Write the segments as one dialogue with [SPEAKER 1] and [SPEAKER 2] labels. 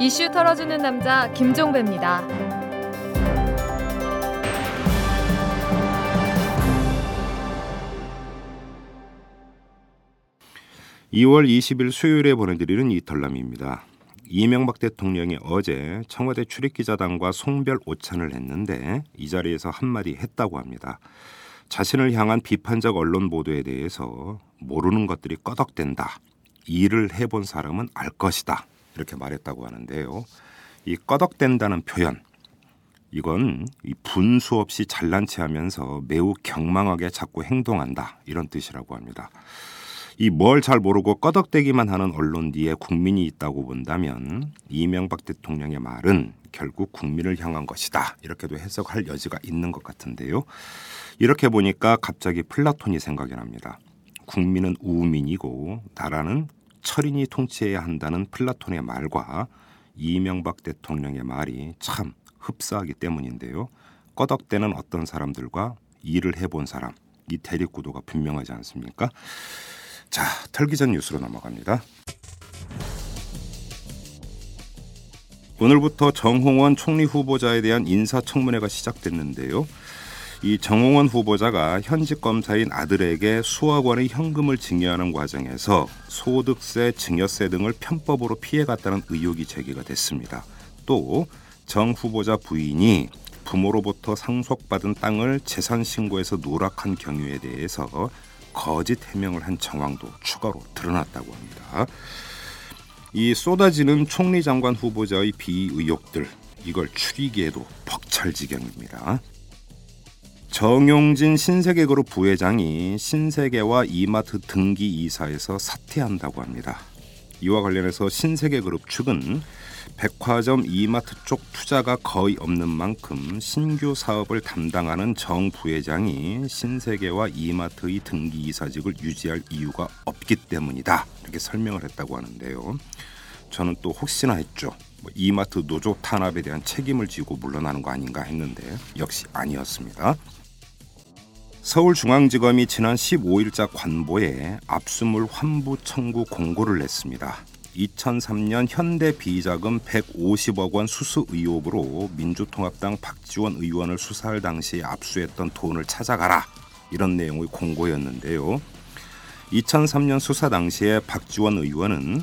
[SPEAKER 1] 이슈 털어주는 남자 김종배입니다.
[SPEAKER 2] 2월 20일 수요일에 보내드리는 이털남입니다. 이명박 대통령이 어제 청와대 출입기자단과 송별 오찬을 했는데 이 자리에서 한마디 했다고 합니다. 자신을 향한 비판적 언론 보도에 대해서 모르는 것들이 꺼덕댄다. 일을 해본 사람은 알 것이다. 이렇게 말했다고 하는데요. 이 꺼덕댄다는 표현, 이건 이 분수 없이 잘난 체 하면서 매우 경망하게 자꾸 행동한다. 이런 뜻이라고 합니다. 이 뭘 잘 모르고 꺼덕대기만 하는 언론 뒤에 국민이 있다고 본다면 이명박 대통령의 말은 결국 국민을 향한 것이다. 이렇게도 해석할 여지가 있는 것 같은데요. 이렇게 보니까 갑자기 플라톤이 생각이 납니다. 국민은 우민이고 나라는 철인이 통치해야 한다는 플라톤의 말과 이명박 대통령의 말이 참 흡사하기 때문인데요. 꺼덕대는 어떤 사람들과 일을 해본 사람, 이 대립 구도가 분명하지 않습니까? 자, 털기 전 뉴스로 넘어갑니다. 오늘부터 정홍원 총리 후보자에 대한 인사청문회가 시작됐는데요. 이 정홍원 후보자가 현직 검사인 아들에게 수억 원의 현금을 증여하는 과정에서 소득세, 증여세 등을 편법으로 피해갔다는 의혹이 제기가 됐습니다. 또 정 후보자 부인이 부모로부터 상속받은 땅을 재산 신고해서 누락한 경위에 대해서 거짓 해명을 한 정황도 추가로 드러났다고 합니다. 이 쏟아지는 총리 장관 후보자의 비의혹들 이걸 추리기에도 벅찰 지경입니다. 정용진 신세계그룹 부회장이 신세계와 이마트 등기 이사에서 사퇴한다고 합니다. 이와 관련해서 신세계그룹 측은 백화점 이마트 쪽 투자가 거의 없는 만큼 신규 사업을 담당하는 정 부회장이 신세계와 이마트의 등기 이사직을 유지할 이유가 없기 때문이다 이렇게 설명을 했다고 하는데요. 저는 또 혹시나 했죠. 뭐 이마트 노조 탄압에 대한 책임을 지고 물러나는 거 아닌가 했는데 역시 아니었습니다. 서울중앙지검이 지난 15일자 관보에 압수물 환부 청구 공고를 냈습니다. 2003년 현대 비자금 150억 원 수수 의혹으로 민주통합당 박지원 의원을 수사할 당시에 압수했던 돈을 찾아가라 이런 내용의 공고였는데요. 2003년 수사 당시에 박지원 의원은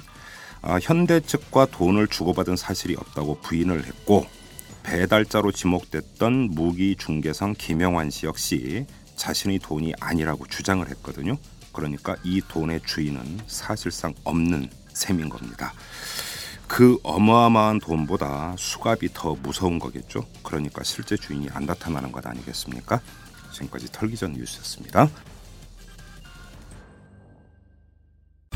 [SPEAKER 2] 아, 현대 측과 돈을 주고받은 사실이 없다고 부인을 했고 배달자로 지목됐던 무기 중개성 김영환 씨 역시 자신의 돈이 아니라고 주장을 했거든요. 그러니까 이 돈의 주인은 사실상 없는 셈인 겁니다. 그 어마어마한 돈보다 수갑이 더 무서운 거겠죠. 그러니까 실제 주인이 안 나타나는 것 아니겠습니까? 지금까지 털기 전 뉴스였습니다.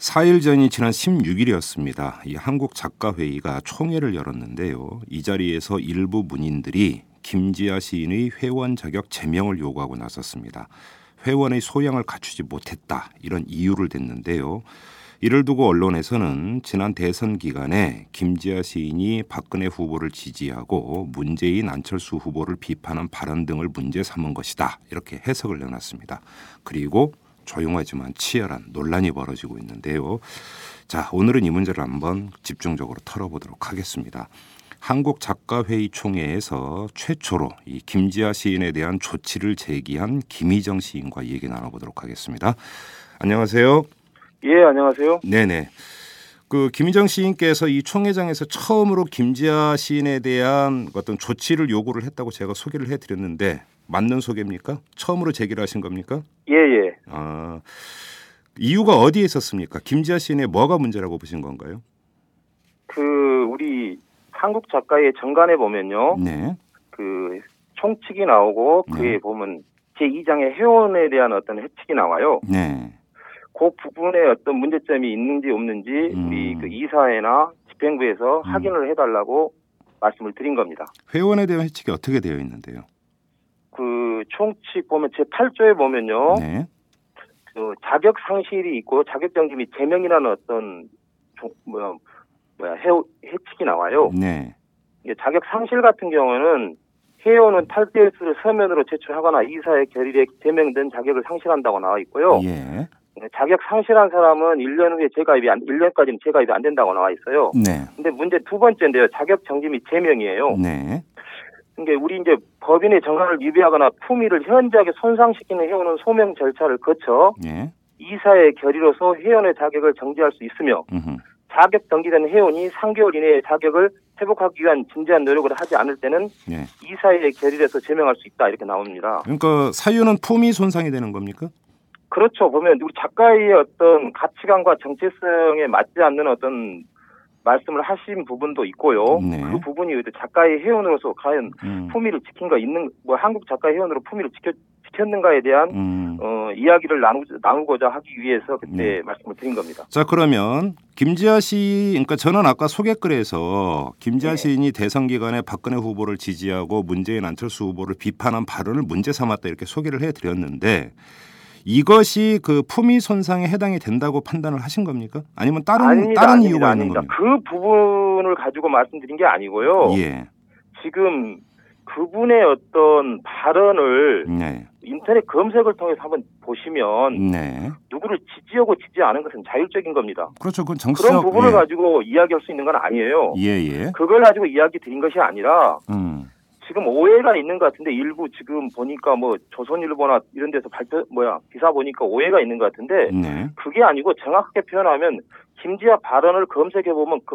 [SPEAKER 2] 4일 전이 지난 16일이었습니다. 이 한국 작가 회의가 총회를 열었는데요. 이 자리에서 일부 문인들이 김지아 시인의 회원 자격 제명을 요구하고 나섰습니다. 회원의 소양을 갖추지 못했다 이런 이유를 댔는데요. 이를 두고 언론에서는 지난 대선 기간에 김지아 시인이 박근혜 후보를 지지하고 문재인 안철수 후보를 비판한 발언 등을 문제 삼은 것이다 이렇게 해석을 내놨습니다. 그리고 조용하지만 치열한 논란이 벌어지고 있는데요. 자, 오늘은 이 문제를 한번 집중적으로 털어보도록 하겠습니다. 한국 작가회의 총회에서 최초로 이 김지아 시인에 대한 조치를 제기한 김희정 시인과 얘기 나눠보도록 하겠습니다. 안녕하세요.
[SPEAKER 3] 예, 안녕하세요.
[SPEAKER 2] 네네. 그 김희정 시인께서 이 총회장에서 처음으로 김지아 시인에 대한 어떤 조치를 요구를 했다고 제가 소개를 해드렸는데 맞는 소개입니까? 처음으로 제기를 하신 겁니까?
[SPEAKER 3] 예, 예.
[SPEAKER 2] 아 이유가 어디에 있었습니까? 김지아 시인의 뭐가 문제라고 보신 건가요?
[SPEAKER 3] 그 우리 한국 작가의 정간에 보면요.
[SPEAKER 2] 네.
[SPEAKER 3] 그 총칙이 나오고 그에
[SPEAKER 2] 네.
[SPEAKER 3] 보면 제 2장의 회원에 대한 어떤 해칙이 나와요.
[SPEAKER 2] 네.
[SPEAKER 3] 그 부분에 어떤 문제점이 있는지 없는지
[SPEAKER 2] 음.
[SPEAKER 3] 우리 그 이사회나 집행부에서
[SPEAKER 2] 음.
[SPEAKER 3] 확인을 해달라고 말씀을 드린 겁니다.
[SPEAKER 2] 회원에 대한 회칙이 어떻게 되어 있는데요?
[SPEAKER 3] 그 총칙 보면 제 8조에 보면요.
[SPEAKER 2] 네.
[SPEAKER 3] 그 자격 상실이 있고 자격 정지 및 제명이라는 어떤 조- 뭐야 뭐야 해, 해칙이 나와요.
[SPEAKER 2] 네.
[SPEAKER 3] 이게 자격 상실 같은 경우는 회원은 탈퇴수를 서면으로 제출하거나 이사의 결의에 제명된 자격을 상실한다고 나와 있고요.
[SPEAKER 2] 예.
[SPEAKER 3] 자격 상실한 사람은 1년 후에 재가입이 안, 1년까지는 재가입이 안 된다고 나와 있어요.
[SPEAKER 2] 네.
[SPEAKER 3] 근데 문제 두 번째인데요. 자격 정지 및 제명이에요.
[SPEAKER 2] 네.
[SPEAKER 3] 그러니까 우리 이제 법인의 정관을 위배하거나 품위를 현저하게 손상시키는 회원은 소명 절차를 거쳐
[SPEAKER 2] 예.
[SPEAKER 3] 이사의 결의로서 회원의 자격을 정지할 수 있으며
[SPEAKER 2] 음흠.
[SPEAKER 3] 자격 정지된 회원이 3개월 이내에 자격을 회복하기 위한 진지한 노력을 하지 않을 때는
[SPEAKER 2] 네.
[SPEAKER 3] 이사의 결의로서 제명할 수 있다 이렇게 나옵니다.
[SPEAKER 2] 그러니까 사유는 품위 손상이 되는 겁니까?
[SPEAKER 3] 그렇죠. 보면 우리 작가의 어떤 가치관과 정체성에 맞지 않는 어떤 말씀을 하신 부분도 있고요.
[SPEAKER 2] 네.
[SPEAKER 3] 그 부분이 작가의 회원으로서 과연
[SPEAKER 2] 음.
[SPEAKER 3] 품위를 지킨 거 있는 뭐 한국 작가 회원으로 품위를 지켜 지켰는가에 대한
[SPEAKER 2] 음.
[SPEAKER 3] 어, 이야기를 나누, 나누고자 하기 위해서 그때
[SPEAKER 2] 네.
[SPEAKER 3] 말씀을 드린 겁니다.
[SPEAKER 2] 자 그러면 김지아 씨, 그러니까 저는 아까 소개글에서 김지아
[SPEAKER 3] 네.
[SPEAKER 2] 시인이 대선 기간에 박근혜 후보를 지지하고 문재인 안철수 후보를 비판한 발언을 문제 삼았다 이렇게 소개를 해드렸는데 이것이 그 품위 손상에 해당이 된다고 판단을 하신 겁니까? 아니면 다른
[SPEAKER 3] 아닙니다,
[SPEAKER 2] 다른
[SPEAKER 3] 아닙니다,
[SPEAKER 2] 이유가 있는
[SPEAKER 3] 아닙니다.
[SPEAKER 2] 겁니까?
[SPEAKER 3] 그 부분을 가지고 말씀드린 게 아니고요.
[SPEAKER 2] 예,
[SPEAKER 3] 지금 그분의 어떤 발언을
[SPEAKER 2] 네,
[SPEAKER 3] 인터넷 검색을 통해서 한번 보시면
[SPEAKER 2] 네,
[SPEAKER 3] 누구를 지지하고 지지 않은 것은 자율적인 겁니다.
[SPEAKER 2] 그렇죠. 그건 정치적
[SPEAKER 3] 그런 부분을
[SPEAKER 2] 예.
[SPEAKER 3] 가지고 이야기할 수 있는 건 아니에요.
[SPEAKER 2] 예, 예,
[SPEAKER 3] 그걸 가지고 이야기 드린 것이 아니라
[SPEAKER 2] 음,
[SPEAKER 3] 지금 오해가 있는 것 같은데 일부 지금 보니까 뭐 조선일보나 이런 데서 발표 뭐야 기사 보니까 오해가 있는 것 같은데
[SPEAKER 2] 네,
[SPEAKER 3] 그게 아니고 정확하게 표현하면 김지아 발언을 검색해 보면 그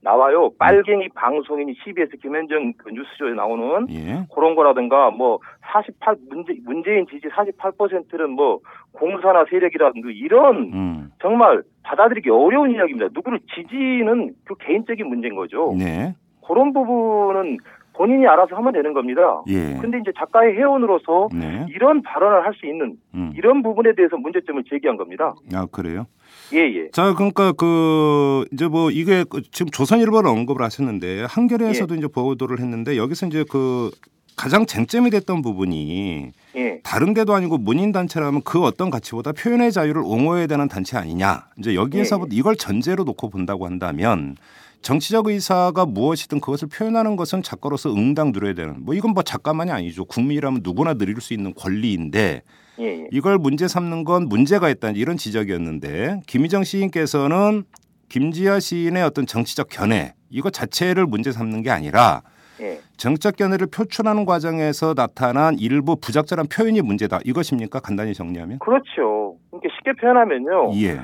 [SPEAKER 3] 나와요. 빨갱이 방송인이 CBS 김현정 그 뉴스쇼에 나오는
[SPEAKER 2] 예,
[SPEAKER 3] 그런 거라든가 뭐 48 문재 문재인 지지 48%는 뭐 공사나 세력이라든가 이런
[SPEAKER 2] 음,
[SPEAKER 3] 정말 받아들이기 어려운 이야기입니다. 누구를 지지는 그 개인적인 문제인 거죠.
[SPEAKER 2] 네,
[SPEAKER 3] 그런 부분은 본인이 알아서 하면 되는 겁니다.
[SPEAKER 2] 예,
[SPEAKER 3] 근데 이제 작가의 회원으로서
[SPEAKER 2] 네,
[SPEAKER 3] 이런 발언을 할 수 있는
[SPEAKER 2] 음,
[SPEAKER 3] 이런 부분에 대해서 문제점을 제기한 겁니다.
[SPEAKER 2] 아 그래요?
[SPEAKER 3] 예, 예.
[SPEAKER 2] 자, 그러니까 그 이제 뭐 이게 그 지금 조선일보를 언급을 하셨는데 한겨레에서도 이제 보도를 했는데 여기서 이제 그 가장 쟁점이 됐던 부분이
[SPEAKER 3] 예.
[SPEAKER 2] 다른 데도 아니고 문인 단체라면 그 어떤 가치보다 표현의 자유를 옹호해야 되는 단체 아니냐. 이제 여기에서부터 이걸 전제로 놓고 본다고 한다면 정치적 의사가 무엇이든 그것을 표현하는 것은 작가로서 응당 누려야 되는 뭐 이건 뭐 작가만이 아니죠. 국민이라면 누구나 누릴 수 있는 권리인데
[SPEAKER 3] 예, 예.
[SPEAKER 2] 이걸 문제 삼는 건 문제가 있다는 이런 지적이었는데 김희정 시인께서는 김지아 시인의 어떤 정치적 견해 이거 자체를 문제 삼는 게 아니라
[SPEAKER 3] 예.
[SPEAKER 2] 정책 견해를 표출하는 과정에서 나타난 일부 부적절한 표현이 문제다 이것입니까 간단히 정리하면
[SPEAKER 3] 그렇죠. 그러니까 쉽게 표현하면요.
[SPEAKER 2] 예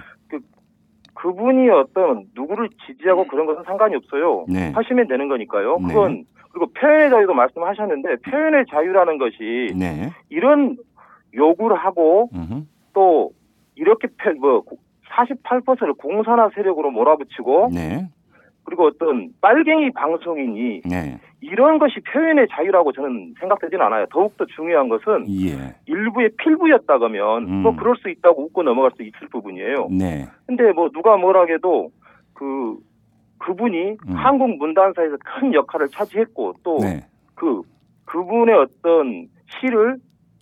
[SPEAKER 3] 그분이 어떤 누구를 지지하고 그런 것은 상관이 없어요.
[SPEAKER 2] 네.
[SPEAKER 3] 하시면 되는 거니까요.
[SPEAKER 2] 네.
[SPEAKER 3] 그건 그리고 표현의 자유도 말씀하셨는데 표현의 자유라는 것이
[SPEAKER 2] 네
[SPEAKER 3] 이런 요구를 하고
[SPEAKER 2] 음흠.
[SPEAKER 3] 또 이렇게 표- 뭐 48%를 공산화 세력으로 몰아붙이고
[SPEAKER 2] 네
[SPEAKER 3] 그리고 어떤 빨갱이 방송인이
[SPEAKER 2] 네.
[SPEAKER 3] 이런 것이 표현의 자유라고 저는 생각되지는 않아요. 더욱더 중요한 것은
[SPEAKER 2] 예.
[SPEAKER 3] 일부의 필부였다 그러면
[SPEAKER 2] 음.
[SPEAKER 3] 뭐 그럴 수 있다고 웃고 넘어갈 수 있을 부분이에요.
[SPEAKER 2] 네.
[SPEAKER 3] 근데 뭐 누가 뭐라 해도 그 그분이
[SPEAKER 2] 음.
[SPEAKER 3] 한국 문단사에서 큰 역할을 차지했고 또
[SPEAKER 2] 네.
[SPEAKER 3] 그 그분의 어떤 시를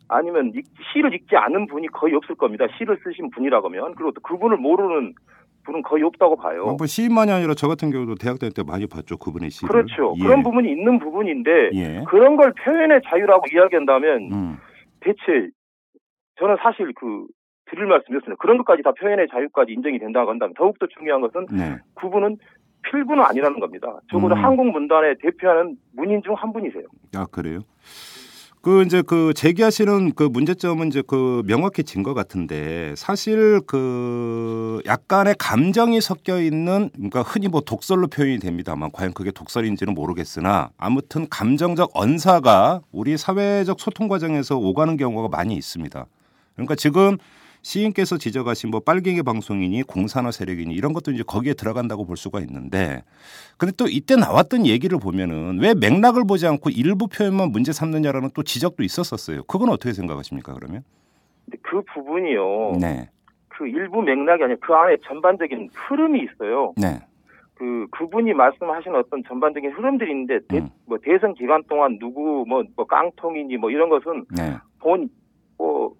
[SPEAKER 3] 아니면 읽- 시를 읽지 않은 분이 거의 없을 겁니다. 시를 쓰신 분이라고 하면 그리고 또 그분을 모르는 분은 거의 없다고 봐요.
[SPEAKER 2] 뭐 시인만이 아니라 저 같은 경우도 대학 다닐 때 많이 봤죠 그분의 시를.
[SPEAKER 3] 그렇죠.
[SPEAKER 2] 예.
[SPEAKER 3] 그런 부분이 있는 부분인데
[SPEAKER 2] 예.
[SPEAKER 3] 그런 걸 표현의 자유라고 이야기한다면
[SPEAKER 2] 음.
[SPEAKER 3] 대체 저는 사실 그 드릴 말씀이었습니다. 그런 것까지 다 표현의 자유까지 인정이 된다고 한다면 더욱더 중요한 것은
[SPEAKER 2] 네.
[SPEAKER 3] 그분은 필부는 아니라는 겁니다. 적어도
[SPEAKER 2] 음.
[SPEAKER 3] 한국 문단에 대표하는 문인 중 한 분이세요.
[SPEAKER 2] 아 그래요? 그 이제 그 제기하시는 그 문제점은 이제 그 명확히 진것 같은데 사실 그 약간의 감정이 섞여 있는 그러니까 흔히 뭐 독설로 표현이 됩니다만 과연 그게 독설인지는 모르겠으나 아무튼 감정적 언사가 우리 사회적 소통 과정에서 오가는 경우가 많이 있습니다. 그러니까 지금 시인께서 지적하신 뭐 빨갱이 방송인이 공산화 세력이니 이런 것도 이제 거기에 들어간다고 볼 수가 있는데 근데 또 이때 나왔던 얘기를 보면은 왜 맥락을 보지 않고 일부 표현만 문제 삼느냐라는 또 지적도 있었었어요. 그건 어떻게 생각하십니까 그러면?
[SPEAKER 3] 그 부분이요.
[SPEAKER 2] 네.
[SPEAKER 3] 그 일부 맥락이 아니라 그 안에 전반적인 흐름이 있어요.
[SPEAKER 2] 네.
[SPEAKER 3] 그 그분이 말씀하신 어떤 전반적인 흐름들이 있는데 대,
[SPEAKER 2] 음.
[SPEAKER 3] 뭐 대선 기간 동안 누구 뭐, 뭐 깡통이니 뭐 이런 것은
[SPEAKER 2] 네.
[SPEAKER 3] 본뭐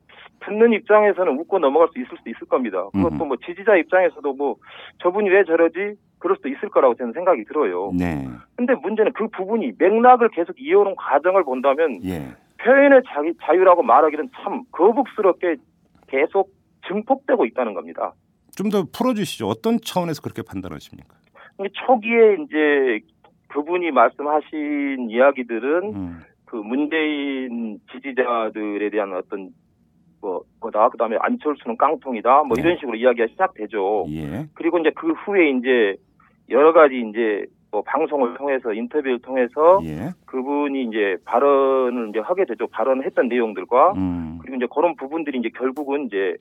[SPEAKER 3] 듣는 입장에서는 웃고 넘어갈 수 있을 수도 있을 겁니다. 그것도. 뭐 지지자 입장에서도 뭐 저분이 왜 저러지 그럴 수도 있을 거라고 저는 생각이 들어요.
[SPEAKER 2] 네.
[SPEAKER 3] 근데 문제는 그 부분이 맥락을 계속 이어오는 과정을 본다면
[SPEAKER 2] 예.
[SPEAKER 3] 표현의 자기, 자유라고 말하기는 참 거북스럽게 계속 증폭되고 있다는 겁니다.
[SPEAKER 2] 좀 더 풀어주시죠. 어떤 차원에서 그렇게 판단하십니까?
[SPEAKER 3] 초기에 이제 그분이 말씀하신 이야기들은
[SPEAKER 2] 음.
[SPEAKER 3] 그 문재인 지지자들에 대한 어떤 뭐 뭐다 그 다음에 안철수는 깡통이다 뭐
[SPEAKER 2] 네.
[SPEAKER 3] 이런 식으로 이야기가 시작되죠.
[SPEAKER 2] 예.
[SPEAKER 3] 그리고 이제 그 후에 이제 여러 가지 이제 뭐 방송을 통해서 인터뷰를 통해서
[SPEAKER 2] 예.
[SPEAKER 3] 그분이 이제 발언을 이제 하게 되죠. 발언했던 내용들과
[SPEAKER 2] 음.
[SPEAKER 3] 그리고 이제 그런 부분들이 이제 결국은 이제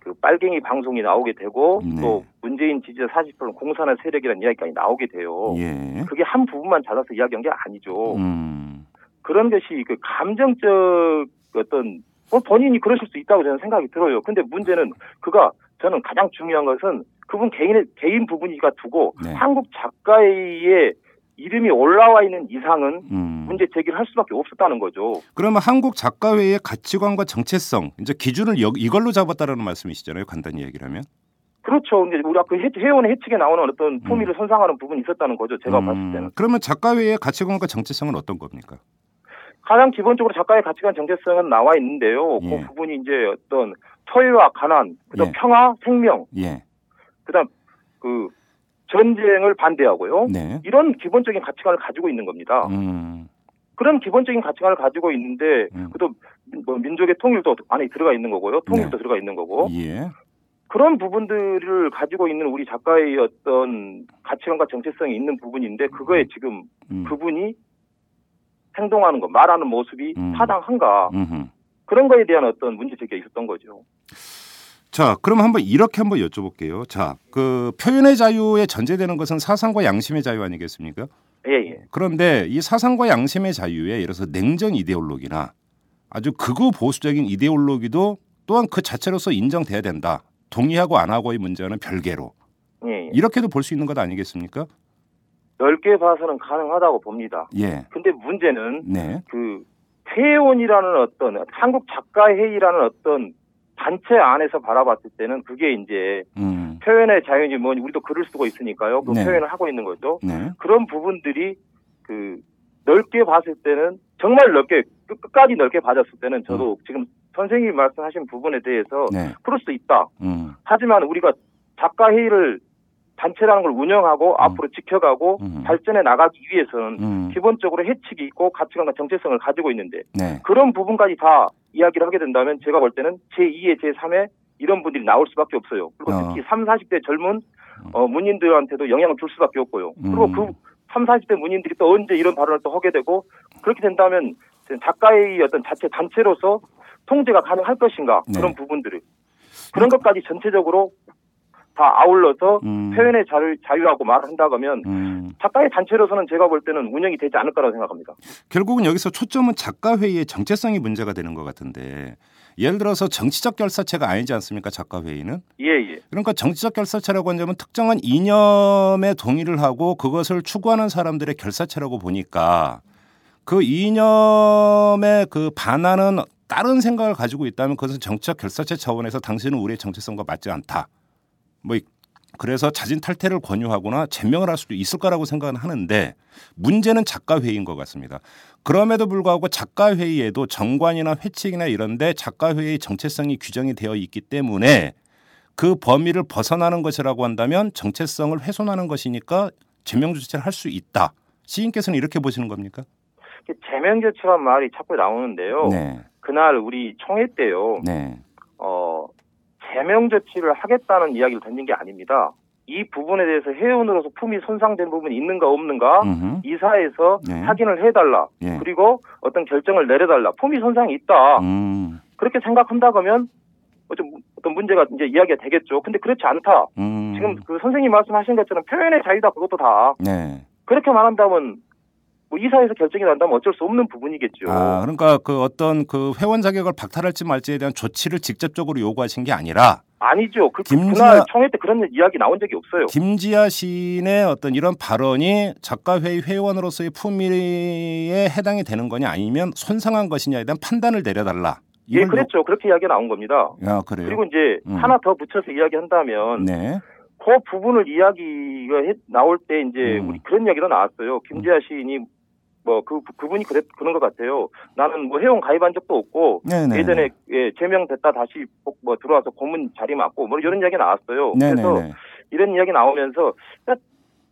[SPEAKER 3] 그 빨갱이 방송이 나오게 되고
[SPEAKER 2] 네.
[SPEAKER 3] 또 문재인 지지자 40%는 공산화 세력이라는 이야기까지 나오게 돼요.
[SPEAKER 2] 예.
[SPEAKER 3] 그게 한 부분만 잘라서 이야기한 게 아니죠.
[SPEAKER 2] 음.
[SPEAKER 3] 그런 것이 그 감정적 어떤 뭐 본인이 그러실 수 있다고 저는 생각이 들어요. 근데 문제는 그가 저는 가장 중요한 것은 그분 개인의 개인 부분이가 두고
[SPEAKER 2] 네.
[SPEAKER 3] 한국 작가의 이름이 올라와 있는 이상은
[SPEAKER 2] 음.
[SPEAKER 3] 문제 제기를 할 수밖에 없었다는 거죠.
[SPEAKER 2] 그러면 한국 작가회의 가치관과 정체성 이제 기준을 여- 이걸로 잡았다라는 말씀이시잖아요. 간단히 얘기를 하면.
[SPEAKER 3] 그렇죠. 근데 우리가 그 해- 회원의 해측에 나오는 어떤 품위를 손상하는 부분이 있었다는 거죠. 제가
[SPEAKER 2] 음,
[SPEAKER 3] 봤을 때는.
[SPEAKER 2] 그러면 작가회의 가치관과 정체성은 어떤 겁니까?
[SPEAKER 3] 가장 기본적으로 작가의 가치관 정체성은 나와 있는데요.
[SPEAKER 2] 예.
[SPEAKER 3] 그 부분이 이제 어떤 소유와 가난, 그다음
[SPEAKER 2] 예.
[SPEAKER 3] 평화, 생명,
[SPEAKER 2] 예.
[SPEAKER 3] 그다음 그 전쟁을 반대하고요.
[SPEAKER 2] 네.
[SPEAKER 3] 이런 기본적인 가치관을 가지고 있는 겁니다.
[SPEAKER 2] 음.
[SPEAKER 3] 그런 기본적인 가치관을 가지고 있는데
[SPEAKER 2] 음.
[SPEAKER 3] 그도 뭐 민족의 통일도 안에 들어가 있는 거고요. 통일도
[SPEAKER 2] 네.
[SPEAKER 3] 들어가 있는 거고
[SPEAKER 2] 예.
[SPEAKER 3] 그런 부분들을 가지고 있는 우리 작가의 어떤 가치관과 정체성이 있는 부분인데 그거에 지금
[SPEAKER 2] 음.
[SPEAKER 3] 그분이 행동하는 거, 말하는 모습이
[SPEAKER 2] 음.
[SPEAKER 3] 타당한가
[SPEAKER 2] 음흠.
[SPEAKER 3] 그런 거에 대한 어떤 문제 제기가 있었던 거죠.
[SPEAKER 2] 자, 그럼 한번 이렇게 한번 여쭤볼게요. 자, 그 표현의 자유에 전제되는 것은 사상과 양심의 자유 아니겠습니까?
[SPEAKER 3] 예, 예.
[SPEAKER 2] 그런데 이 사상과 양심의 자유에 예를 들어서 냉전 이데올로기나 아주 극우 보수적인 이데올로기도 또한 그 자체로서 인정돼야 된다. 동의하고 안 하고의 문제는 별개로
[SPEAKER 3] 예, 예.
[SPEAKER 2] 이렇게도 볼 수 있는 것 아니겠습니까?
[SPEAKER 3] 넓게 봐서는 가능하다고 봅니다.
[SPEAKER 2] 예,
[SPEAKER 3] 근데 문제는
[SPEAKER 2] 네,
[SPEAKER 3] 그 회원이라는 어떤 한국 작가회의라는 어떤 단체 안에서 바라봤을 때는 그게 이제
[SPEAKER 2] 음,
[SPEAKER 3] 표현의 자유인지 뭐 우리도 글을 쓰고 있으니까요. 그
[SPEAKER 2] 네.
[SPEAKER 3] 표현을 하고 있는 거죠.
[SPEAKER 2] 네,
[SPEAKER 3] 그런 부분들이 그 넓게 봤을 때는 정말 넓게 끝- 끝까지 넓게 봐졌을 때는 저도 지금 선생님이 말씀하신 부분에 대해서
[SPEAKER 2] 음. 네,
[SPEAKER 3] 그럴 수 있다.
[SPEAKER 2] 음,
[SPEAKER 3] 하지만 우리가 작가 회의를 단체라는 걸 운영하고 앞으로 지켜가고
[SPEAKER 2] 음.
[SPEAKER 3] 발전해 나가기 위해서는
[SPEAKER 2] 음,
[SPEAKER 3] 기본적으로 해측이 있고 가치관과 정체성을 가지고 있는데
[SPEAKER 2] 네,
[SPEAKER 3] 그런 부분까지 다 이야기를 하게 된다면 제가 볼 때는 제2의 제3의 이런 분들이 나올 수밖에 없어요. 그리고
[SPEAKER 2] 어.
[SPEAKER 3] 특히 3, 40대 젊은 어, 문인들한테도 영향을 줄 수밖에 없고요. 그리고
[SPEAKER 2] 음.
[SPEAKER 3] 그 3, 40대 문인들이 또 언제 이런 발언을 또 하게 되고 그렇게 된다면 작가의 어떤 자체 단체로서 통제가 가능할 것인가
[SPEAKER 2] 네.
[SPEAKER 3] 그런 부분들을 그런 것까지 전체적으로 다 아울러서
[SPEAKER 2] 음.
[SPEAKER 3] 표현의 자유, 자유라고 말한다면
[SPEAKER 2] 음.
[SPEAKER 3] 작가의 단체로서는 제가 볼 때는 운영이 되지 않을 거라고 생각합니다.
[SPEAKER 2] 결국은 여기서 초점은 작가 회의의 정체성이 문제가 되는 것 같은데 예를 들어서 정치적 결사체가 아니지 않습니까? 작가 회의는
[SPEAKER 3] 예, 예.
[SPEAKER 2] 그러니까 정치적 결사체라고 한다면 특정한 이념에 동의를 하고 그것을 추구하는 사람들의 결사체라고 보니까 그 이념에 그 반하는 다른 생각을 가지고 있다면 그것은 정치적 결사체 차원에서 당신은 우리의 정체성과 맞지 않다. 뭐 이- 그래서 자진 탈퇴를 권유하거나 제명을 할 수도 있을 거라고 생각은 하는데 문제는 작가 회의인 것 같습니다. 그럼에도 불구하고 작가 회의에도 정관이나 회칙이나 이런데 작가 회의의 정체성이 규정이 되어 있기 때문에 그 범위를 벗어나는 것이라고 한다면 정체성을 훼손하는 것이니까 제명 조치를 할 수 있다. 시인께서는 이렇게 보시는 겁니까?
[SPEAKER 3] 제명 조치란 말이 자꾸 나오는데요.
[SPEAKER 2] 네,
[SPEAKER 3] 그날 우리 총회 때요.
[SPEAKER 2] 네,
[SPEAKER 3] 어, 제명 조치를 하겠다는 이야기를 던진 게 아닙니다. 이 부분에 대해서 회원으로서 품이 손상된 부분이 있는가 없는가
[SPEAKER 2] 음흠.
[SPEAKER 3] 이사에서
[SPEAKER 2] 네.
[SPEAKER 3] 확인을 해달라.
[SPEAKER 2] 예.
[SPEAKER 3] 그리고 어떤 결정을 내려달라. 품위 손상이 있다.
[SPEAKER 2] 음,
[SPEAKER 3] 그렇게 생각한다 그러면 어떤 어떤 문제가 이제 이야기가 되겠죠. 근데 그렇지 않다.
[SPEAKER 2] 음,
[SPEAKER 3] 지금 그 선생님 말씀하신 것처럼 표현의 자유다 그것도 다
[SPEAKER 2] 네.
[SPEAKER 3] 그렇게 말한다면 뭐 이사에서 결정이 난다면 어쩔 수 없는 부분이겠죠.
[SPEAKER 2] 아, 그러니까 그 어떤 그 회원 자격을 박탈할지 말지에 대한 조치를 직접적으로 요구하신 게 아니라
[SPEAKER 3] 아니죠. 그
[SPEAKER 2] 김지아-
[SPEAKER 3] 그날 총회 때 그런 이야기 나온 적이 없어요.
[SPEAKER 2] 김지아 시인의 어떤 이런 발언이 작가회의 회원으로서의 품위에 해당이 되는 거냐 아니면 손상한 것이냐에 대한 판단을 내려달라.
[SPEAKER 3] 예, 그랬죠. 그렇게 이야기가 나온 겁니다.
[SPEAKER 2] 요- 야, 그래요.
[SPEAKER 3] 그리고 이제
[SPEAKER 2] 음.
[SPEAKER 3] 하나 더 붙여서 이야기한다면
[SPEAKER 2] 네.
[SPEAKER 3] 그 부분을 이야기가 해- 나올 때 이제
[SPEAKER 2] 음.
[SPEAKER 3] 우리 그런 이야기도 나왔어요. 김지아 시인이 뭐 그 그분이 그랬 그런 것 같아요. 나는 뭐 회원 가입한 적도 없고
[SPEAKER 2] 네네.
[SPEAKER 3] 예전에 예, 제명됐다 다시 복- 뭐 들어와서 고문 자리 맡고 뭐 이런 이야기 나왔어요.
[SPEAKER 2] 네네네.
[SPEAKER 3] 그래서 이런 이야기 나오면서 야,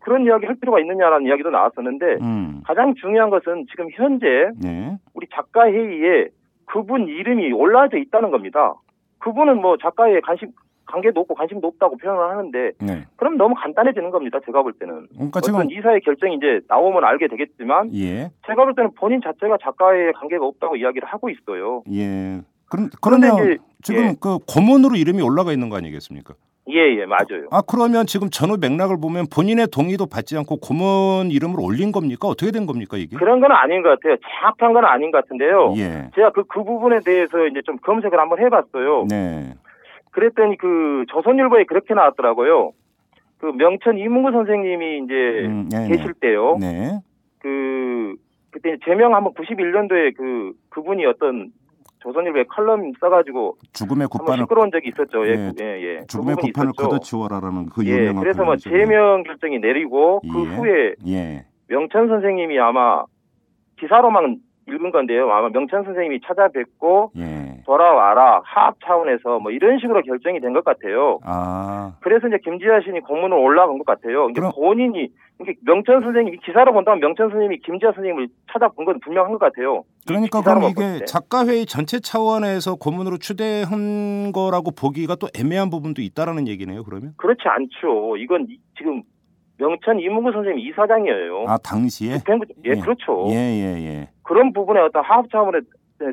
[SPEAKER 3] 그런 이야기 할 필요가 있느냐라는 이야기도 나왔었는데
[SPEAKER 2] 음.
[SPEAKER 3] 가장 중요한 것은 지금 현재
[SPEAKER 2] 네.
[SPEAKER 3] 우리 작가 회의에 그분 이름이 올라져 있다는 겁니다. 그분은 뭐 작가에 관심 관계도 없고 관심도 없다고 표현을 하는데
[SPEAKER 2] 네.
[SPEAKER 3] 그럼 너무 간단해지는 겁니다. 제가 볼 때는
[SPEAKER 2] 그러니까
[SPEAKER 3] 어떤 이사의 결정이 이제 나오면 알게 되겠지만
[SPEAKER 2] 예.
[SPEAKER 3] 제가 볼 때는 본인 자체가 작가에 관계가 없다고 이야기를 하고 있어요.
[SPEAKER 2] 예. 그럼 그러면
[SPEAKER 3] 이제
[SPEAKER 2] 지금
[SPEAKER 3] 예.
[SPEAKER 2] 그 고문으로 이름이 올라가 있는 거 아니겠습니까?
[SPEAKER 3] 예, 예, 맞아요.
[SPEAKER 2] 아 그러면 지금 전후 맥락을 보면 본인의 동의도 받지 않고 고문 이름을 올린 겁니까? 어떻게 된 겁니까 이게?
[SPEAKER 3] 그런 건 아닌 것 같아요. 정확한 건 아닌 것 같은데요.
[SPEAKER 2] 예.
[SPEAKER 3] 제가 그, 그 부분에 대해서 이제 좀 검색을 한번 해봤어요.
[SPEAKER 2] 네.
[SPEAKER 3] 그랬더니 그 조선일보에 그렇게 나왔더라고요. 그 명천 이문구 선생님이 이제
[SPEAKER 2] 음, 네,
[SPEAKER 3] 계실 때요.
[SPEAKER 2] 네.
[SPEAKER 3] 그 그때 제명 한번 91년도에 그 그분이 어떤 조선일보에 칼럼 써가지고
[SPEAKER 2] 죽음의 굿판을
[SPEAKER 3] 시끄러운 적이 있었죠. 예,
[SPEAKER 2] 예,
[SPEAKER 3] 예, 예. 그
[SPEAKER 2] 죽음의 굿판을
[SPEAKER 3] 있었죠.
[SPEAKER 2] 걷어치워라라는 그
[SPEAKER 3] 예,
[SPEAKER 2] 유명한
[SPEAKER 3] 그래서 뭐. 제명 결정이 내리고 그
[SPEAKER 2] 예.
[SPEAKER 3] 후에
[SPEAKER 2] 예.
[SPEAKER 3] 명천 선생님이 아마 기사로만 읽은 건데요. 아마 명천 선생님이 찾아뵙고
[SPEAKER 2] 예.
[SPEAKER 3] 돌아와라 하학 차원에서 뭐 이런 식으로 결정이 된 것 같아요.
[SPEAKER 2] 아.
[SPEAKER 3] 그래서 이제 김지아 신이 공문을 올라간 것 같아요. 이게
[SPEAKER 2] 그럼-
[SPEAKER 3] 본인이 이게 명천 선생님이 기사로 본다면 명천 선생님이 김지아 선생님을 찾아본 건 분명한 것 같아요.
[SPEAKER 2] 그러니까 그럼 이게
[SPEAKER 3] 때.
[SPEAKER 2] 작가회의 전체 차원에서 고문으로 추대한 거라고 보기가 또 애매한 부분도 있다라는 얘기네요. 그러면
[SPEAKER 3] 그렇지 않죠. 이건 이- 지금 명천 이문구 선생님 이사장이에요.
[SPEAKER 2] 아 당시에
[SPEAKER 3] 예,
[SPEAKER 2] 예.
[SPEAKER 3] 그렇죠.
[SPEAKER 2] 예예 예.
[SPEAKER 3] 그런 부분에 어떤 하업 차원에서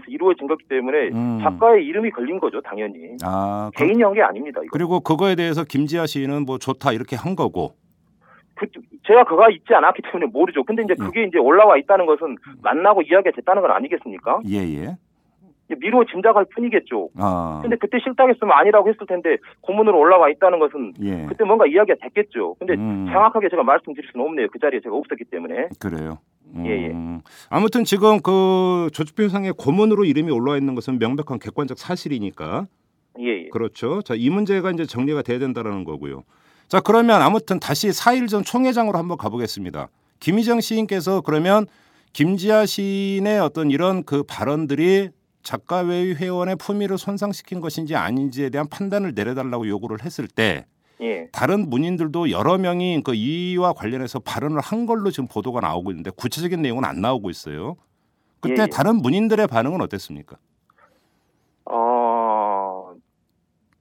[SPEAKER 3] 이루어진 거기 때문에
[SPEAKER 2] 음.
[SPEAKER 3] 작가의 이름이 걸린 거죠, 당연히.
[SPEAKER 2] 아 그,
[SPEAKER 3] 개인이 한게 아닙니다. 이거.
[SPEAKER 2] 그리고 그거에 대해서 김지아 씨는 뭐 좋다 이렇게 한 거고.
[SPEAKER 3] 그, 제가 그가 있지 않았기 때문에 모르죠. 근데 이제
[SPEAKER 2] 예.
[SPEAKER 3] 그게 이제 올라와 있다는 것은 만나고 이야기가 됐다는 건 아니겠습니까?
[SPEAKER 2] 예예.
[SPEAKER 3] 이제 미루어 짐작할 뿐이겠죠.
[SPEAKER 2] 아.
[SPEAKER 3] 근데 그때 싫다고 했으면 아니라고 했을 텐데 고문으로 올라와 있다는 것은
[SPEAKER 2] 예.
[SPEAKER 3] 그때 뭔가 이야기가 됐겠죠. 근데
[SPEAKER 2] 음.
[SPEAKER 3] 정확하게 제가 말씀드릴 수는 없네요. 그 자리에 제가 없었기 때문에.
[SPEAKER 2] 그래요. 음.
[SPEAKER 3] 예, 예.
[SPEAKER 2] 아무튼 지금 그 조직표상에 고문으로 이름이 올라와 있는 것은 명백한 객관적 사실이니까
[SPEAKER 3] 예, 예.
[SPEAKER 2] 그렇죠. 자, 이 문제가 이제 정리가 돼야 된다라는 거고요. 자, 그러면 아무튼 다시 4일 전 총회장으로 한번 가보겠습니다. 김희정 시인께서 그러면 김지아 시인의 어떤 이런 그 발언들이 작가회의 회원의 품위를 손상시킨 것인지 아닌지에 대한 판단을 내려달라고 요구를 했을 때
[SPEAKER 3] 예.
[SPEAKER 2] 다른 문인들도 여러 명이 그 이와 관련해서 발언을 한 걸로 지금 보도가 나오고 있는데 구체적인 내용은 안 나오고 있어요. 그때
[SPEAKER 3] 예, 예.
[SPEAKER 2] 다른 문인들의 반응은 어땠습니까?
[SPEAKER 3] 어,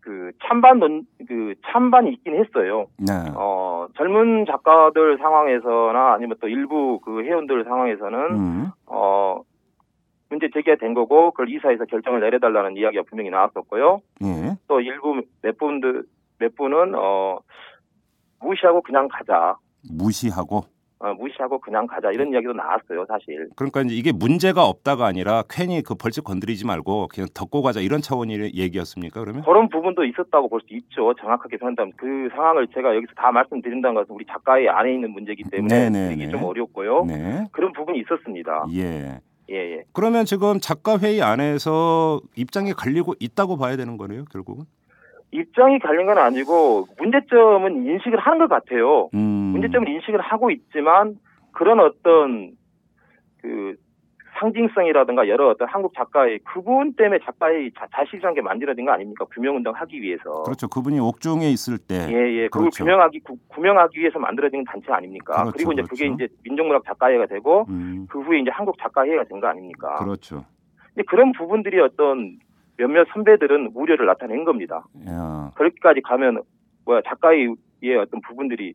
[SPEAKER 3] 그 찬반 논, 그 찬반이 있긴 했어요.
[SPEAKER 2] 네.
[SPEAKER 3] 어, 젊은 작가들 상황에서나 아니면 또 일부 그 회원들 상황에서는
[SPEAKER 2] 음.
[SPEAKER 3] 어, 문제 제기가 된 거고 그걸 이사에서 결정을 내려달라는 이야기가 분명히 나왔었고요.
[SPEAKER 2] 예.
[SPEAKER 3] 또 일부 몇 분들 몇 분은 어 무시하고 그냥 가자.
[SPEAKER 2] 무시하고
[SPEAKER 3] 어, 무시하고 그냥 가자 이런 이야기도 나왔어요, 사실.
[SPEAKER 2] 그러니까 이제 이게 문제가 없다가 아니라 괜히 그 벌칙 건드리지 말고 그냥 덮고 가자 이런 차원의 얘기였습니까? 그러면?
[SPEAKER 3] 그런 부분도 있었다고 볼 수 있죠. 정확하게 표현한다면 그 상황을 제가 여기서 다 말씀드린다는 것은 우리 작가의 안에 있는 문제이기 때문에
[SPEAKER 2] 네네네.
[SPEAKER 3] 이게 좀 어렵고요.
[SPEAKER 2] 네.
[SPEAKER 3] 그런 부분이 있었습니다.
[SPEAKER 2] 예.
[SPEAKER 3] 예, 예.
[SPEAKER 2] 그러면 지금 작가 회의 안에서 입장이 갈리고 있다고 봐야 되는 거네요, 결국은.
[SPEAKER 3] 입장이 갈린 건 아니고 문제점은 인식을 하는 것 같아요.
[SPEAKER 2] 음.
[SPEAKER 3] 문제점을 인식을 하고 있지만 그런 어떤 그 상징성이라든가 여러 어떤 한국 작가의 그분 때문에 작가의 자, 자실이라는 게 만들어진 거 아닙니까? 규명운동 하기 위해서.
[SPEAKER 2] 그렇죠. 그분이 옥중에 있을 때.
[SPEAKER 3] 예, 예. 그걸
[SPEAKER 2] 그렇죠.
[SPEAKER 3] 규명하기, 구, 구명하기 위해서 만들어진 단체 아닙니까?
[SPEAKER 2] 그렇죠,
[SPEAKER 3] 그리고 이제
[SPEAKER 2] 그렇죠.
[SPEAKER 3] 그게 이제 민족문학 작가회가 되고
[SPEAKER 2] 음.
[SPEAKER 3] 그 후에 이제 한국 작가회가 된 거 아닙니까?
[SPEAKER 2] 그렇죠.
[SPEAKER 3] 근데 그런 부분들이 어떤 몇몇 선배들은 우려를 나타낸 겁니다.
[SPEAKER 2] 야.
[SPEAKER 3] 그렇게까지 가면 뭐야 작가의 어떤 부분들이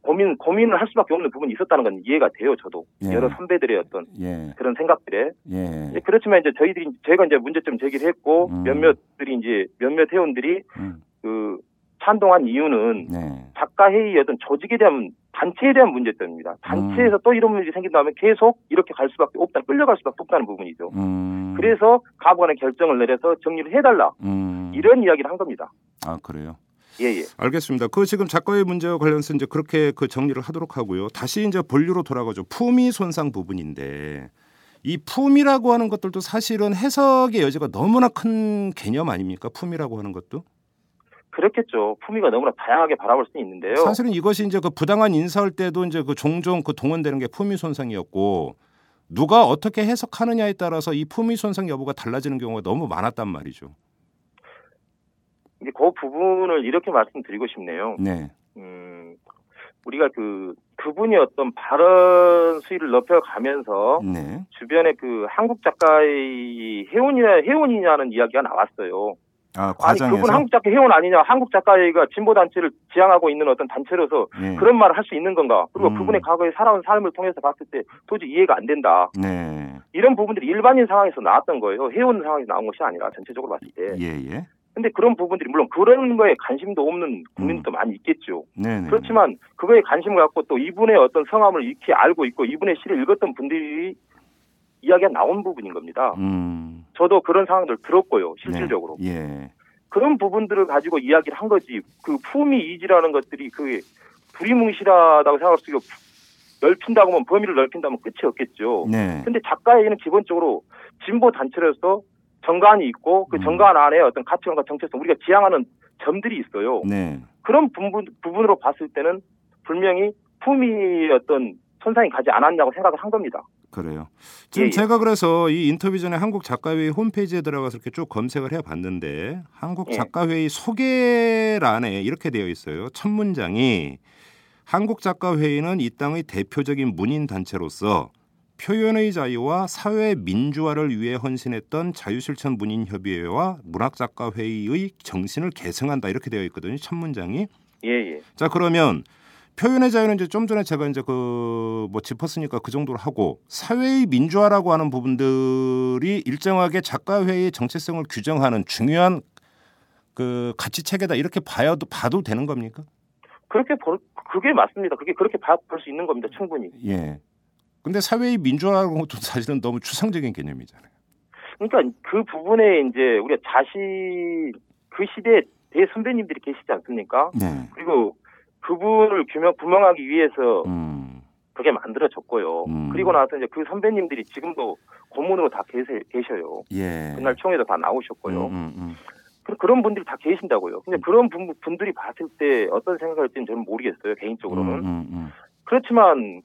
[SPEAKER 3] 고민 고민을 할 수밖에 없는 부분이 있었다는 건 이해가 돼요. 저도
[SPEAKER 2] 예.
[SPEAKER 3] 여러 선배들의 어떤
[SPEAKER 2] 예.
[SPEAKER 3] 그런 생각들에
[SPEAKER 2] 예.
[SPEAKER 3] 그렇지만 이제 저희들이 제가 이제 문제점 제기를 했고
[SPEAKER 2] 음.
[SPEAKER 3] 몇몇들이 이제 몇몇 회원들이
[SPEAKER 2] 음.
[SPEAKER 3] 그 찬동한 이유는
[SPEAKER 2] 네.
[SPEAKER 3] 작가 회의 어떤 조직에 대한 단체에 대한 문제점입니다. 단체에서
[SPEAKER 2] 음.
[SPEAKER 3] 또 이런 문제가 생긴다면 계속 이렇게 갈 수밖에 없다, 끌려갈 수밖에 없다는 부분이죠.
[SPEAKER 2] 음.
[SPEAKER 3] 그래서 가부간의 결정을 내려서 정리를 해달라
[SPEAKER 2] 음.
[SPEAKER 3] 이런 이야기를 한 겁니다.
[SPEAKER 2] 아 그래요.
[SPEAKER 3] 예, 예.
[SPEAKER 2] 알겠습니다. 그 지금 작가의 문제와 관련해서 이제 그렇게 그 정리를 하도록 하고요. 다시 이제 본류로 돌아가죠. 품위 손상 부분인데 이 품이라고 하는 것들도 사실은 해석의 여지가 너무나 큰 개념 아닙니까? 품이라고 하는 것도
[SPEAKER 3] 그렇겠죠. 품위가 너무나 다양하게 바라볼 수 있는데요.
[SPEAKER 2] 사실은 이것이 이제 그 부당한 인사할 때도 이제 그 종종 그 동원되는 게 품위 손상이었고 누가 어떻게 해석하느냐에 따라서 이 품위 손상 여부가 달라지는 경우가 너무 많았단 말이죠.
[SPEAKER 3] 이제 그 부분을 이렇게 말씀드리고 싶네요.
[SPEAKER 2] 네.
[SPEAKER 3] 음, 우리가 그 그분이 어떤 발언 수위를 높여가면서
[SPEAKER 2] 네.
[SPEAKER 3] 주변에 그 한국 작가의 해운이냐 해운이냐는 이야기가 나왔어요.
[SPEAKER 2] 아,
[SPEAKER 3] 아니
[SPEAKER 2] 과장에서
[SPEAKER 3] 그분 한국 작가 해운 아니냐? 한국 작가가 진보 단체를 지향하고 있는 어떤 단체로서
[SPEAKER 2] 네.
[SPEAKER 3] 그런 말을 할 수 있는 건가? 그리고
[SPEAKER 2] 음.
[SPEAKER 3] 그분의 과거에 살아온 삶을 통해서 봤을 때 도저히 이해가 안 된다.
[SPEAKER 2] 네.
[SPEAKER 3] 이런 부분들이 일반인 상황에서 나왔던 거예요. 해운 상황에서 나온 것이 아니라 전체적으로 봤을 때.
[SPEAKER 2] 예, 예.
[SPEAKER 3] 근데 그런 부분들이 물론 그런 거에 관심도 없는 국민도 많이 있겠죠.
[SPEAKER 2] 네, 네.
[SPEAKER 3] 그렇지만 그거에 관심을 갖고 또 이분의 어떤 성함을 익히 알고 있고 이분의 시를 읽었던 분들이 이야기가 나온 부분인 겁니다.
[SPEAKER 2] 음.
[SPEAKER 3] 저도 그런 상황들 들었고요, 실질적으로.
[SPEAKER 2] 네. 예.
[SPEAKER 3] 그런 부분들을 가지고 이야기를 한 거지. 그 품위 이지라는 것들이 그 두리뭉실하다고 생각할 수 있고 넓힌다고 하면 범위를 넓힌다면 끝이 없겠죠.
[SPEAKER 2] 네.
[SPEAKER 3] 근데 작가에게는 기본적으로 진보 단체로서 정관이 있고 그
[SPEAKER 2] 음.
[SPEAKER 3] 정관 안에 어떤 가치관과 정체성 우리가 지향하는 점들이 있어요.
[SPEAKER 2] 네.
[SPEAKER 3] 그런 부분, 부분으로 봤을 때는 분명히 품위의 어떤 손상이 가지 않았냐고 생각을 한 겁니다.
[SPEAKER 2] 그래요. 지금
[SPEAKER 3] 예, 예.
[SPEAKER 2] 제가 그래서 이 인터뷰 전에 한국 작가회의 홈페이지에 들어가서 이렇게 쭉 검색을 해봤는데 한국
[SPEAKER 3] 예.
[SPEAKER 2] 작가회의 소개란에 이렇게 되어 있어요. 첫 문장이 한국 작가회의는 이 땅의 대표적인 문인 단체로서 표현의 자유와 사회 민주화를 위해 헌신했던 자유실천 문인 협의회와 문학작가회의의 정신을 계승한다 이렇게 되어 있거든요. 첫 문장이.
[SPEAKER 3] 예, 예.
[SPEAKER 2] 자 그러면 표현의 자유는 이제 좀 전에 제가 이제 그 뭐 짚었으니까 그 정도로 하고 사회의 민주화라고 하는 부분들이 일정하게 작가회의 정체성을 규정하는 중요한 그 가치 체계다 이렇게 봐도 봐도 되는 겁니까?
[SPEAKER 3] 그렇게 볼, 그게 맞습니다. 그게 그렇게 볼 수 있는 겁니다. 충분히.
[SPEAKER 2] 예. 근데 사회의 민주화라는 것도 사실은 너무 추상적인 개념이잖아요.
[SPEAKER 3] 그러니까 그 부분에 이제 우리가 자신 그 시대에 대 선배님들이 계시지 않습니까?
[SPEAKER 2] 네.
[SPEAKER 3] 그리고 그분을 규명 구명하기 위해서
[SPEAKER 2] 음.
[SPEAKER 3] 그게 만들어졌고요.
[SPEAKER 2] 음.
[SPEAKER 3] 그리고 나서 이제 그 선배님들이 지금도 고문으로 다 계세, 계셔요.
[SPEAKER 2] 예.
[SPEAKER 3] 그날 총회도 다 나오셨고요.
[SPEAKER 2] 음, 음, 음.
[SPEAKER 3] 그- 그런 분들이 다 계신다고요. 근데 그런 분, 분들이 봤을 때 어떤 생각을 할지는 저는 모르겠어요. 개인적으로는.
[SPEAKER 2] 음, 음, 음.
[SPEAKER 3] 그렇지만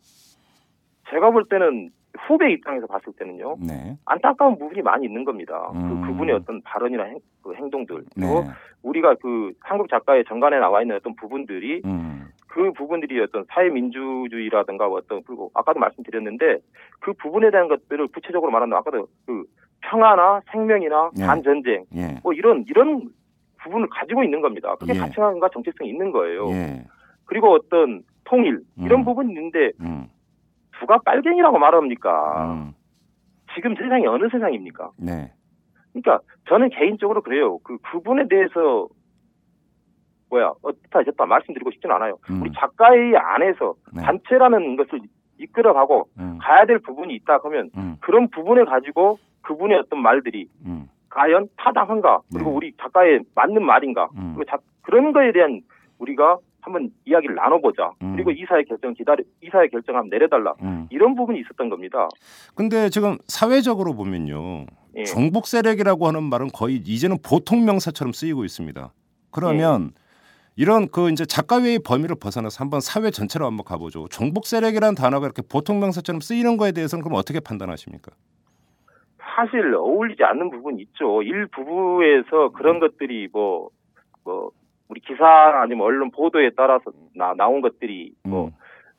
[SPEAKER 3] 제가 볼 때는 후배 입장에서 봤을 때는요.
[SPEAKER 2] 네.
[SPEAKER 3] 안타까운 부분이 많이 있는 겁니다.
[SPEAKER 2] 음.
[SPEAKER 3] 그 그분의 어떤 발언이나 행, 그 행동들 그리고
[SPEAKER 2] 네.
[SPEAKER 3] 우리가 그 한국 작가의 정관에 나와 있는 어떤 부분들이
[SPEAKER 2] 음.
[SPEAKER 3] 그 부분들이 어떤 사회민주주의라든가 어떤 그리고 아까도 말씀드렸는데 그 부분에 대한 것들을 구체적으로 말하면 아까도 그 평화나 생명이나
[SPEAKER 2] 네.
[SPEAKER 3] 반전쟁
[SPEAKER 2] 예.
[SPEAKER 3] 뭐 이런 이런 부분을 가지고 있는 겁니다. 그게
[SPEAKER 2] 예.
[SPEAKER 3] 가치관과 정체성이 있는 거예요.
[SPEAKER 2] 예.
[SPEAKER 3] 그리고 어떤 통일 이런
[SPEAKER 2] 음.
[SPEAKER 3] 부분이 있는데
[SPEAKER 2] 음.
[SPEAKER 3] 누가 빨갱이라고 말합니까?
[SPEAKER 2] 음.
[SPEAKER 3] 지금 세상이 어느 세상입니까?
[SPEAKER 2] 네.
[SPEAKER 3] 그러니까 저는 개인적으로 그래요. 그 그분에 대해서 뭐야 어떻다 저다 말씀드리고 싶지는 않아요.
[SPEAKER 2] 음.
[SPEAKER 3] 우리 작가의 안에서
[SPEAKER 2] 네.
[SPEAKER 3] 단체라는 것을 이끌어가고
[SPEAKER 2] 음.
[SPEAKER 3] 가야 될 부분이 있다 그러면
[SPEAKER 2] 음.
[SPEAKER 3] 그런 부분을 가지고 그분의 어떤 말들이
[SPEAKER 2] 음.
[SPEAKER 3] 과연 타당한가 그리고
[SPEAKER 2] 네.
[SPEAKER 3] 우리 작가의 맞는 말인가
[SPEAKER 2] 음.
[SPEAKER 3] 그리고 자- 그런 거에 대한 우리가 한번 이야기를 나눠보자.
[SPEAKER 2] 음.
[SPEAKER 3] 그리고 이사의 결정 기다려 이사의 결정 한번 내려달라.
[SPEAKER 2] 음.
[SPEAKER 3] 이런 부분이 있었던 겁니다.
[SPEAKER 2] 근데 지금 사회적으로 보면요.
[SPEAKER 3] 예.
[SPEAKER 2] 종북 세력이라고 하는 말은 거의 이제는 보통 명사처럼 쓰이고 있습니다. 그러면
[SPEAKER 3] 예.
[SPEAKER 2] 이런 그 이제 작가회의 범위를 벗어나서 한번 사회 전체로 한번 가보죠. 종북 세력이라는 단어가 이렇게 보통 명사처럼 쓰이는 거에 대해서는 그럼 어떻게 판단하십니까?
[SPEAKER 3] 사실 어울리지 않는 부분이 있죠. 일부부에서 그런 것들이 뭐, 뭐, 우리 기사 아니면 언론 보도에 따라서 나, 나온 것들이 뭐,
[SPEAKER 2] 음.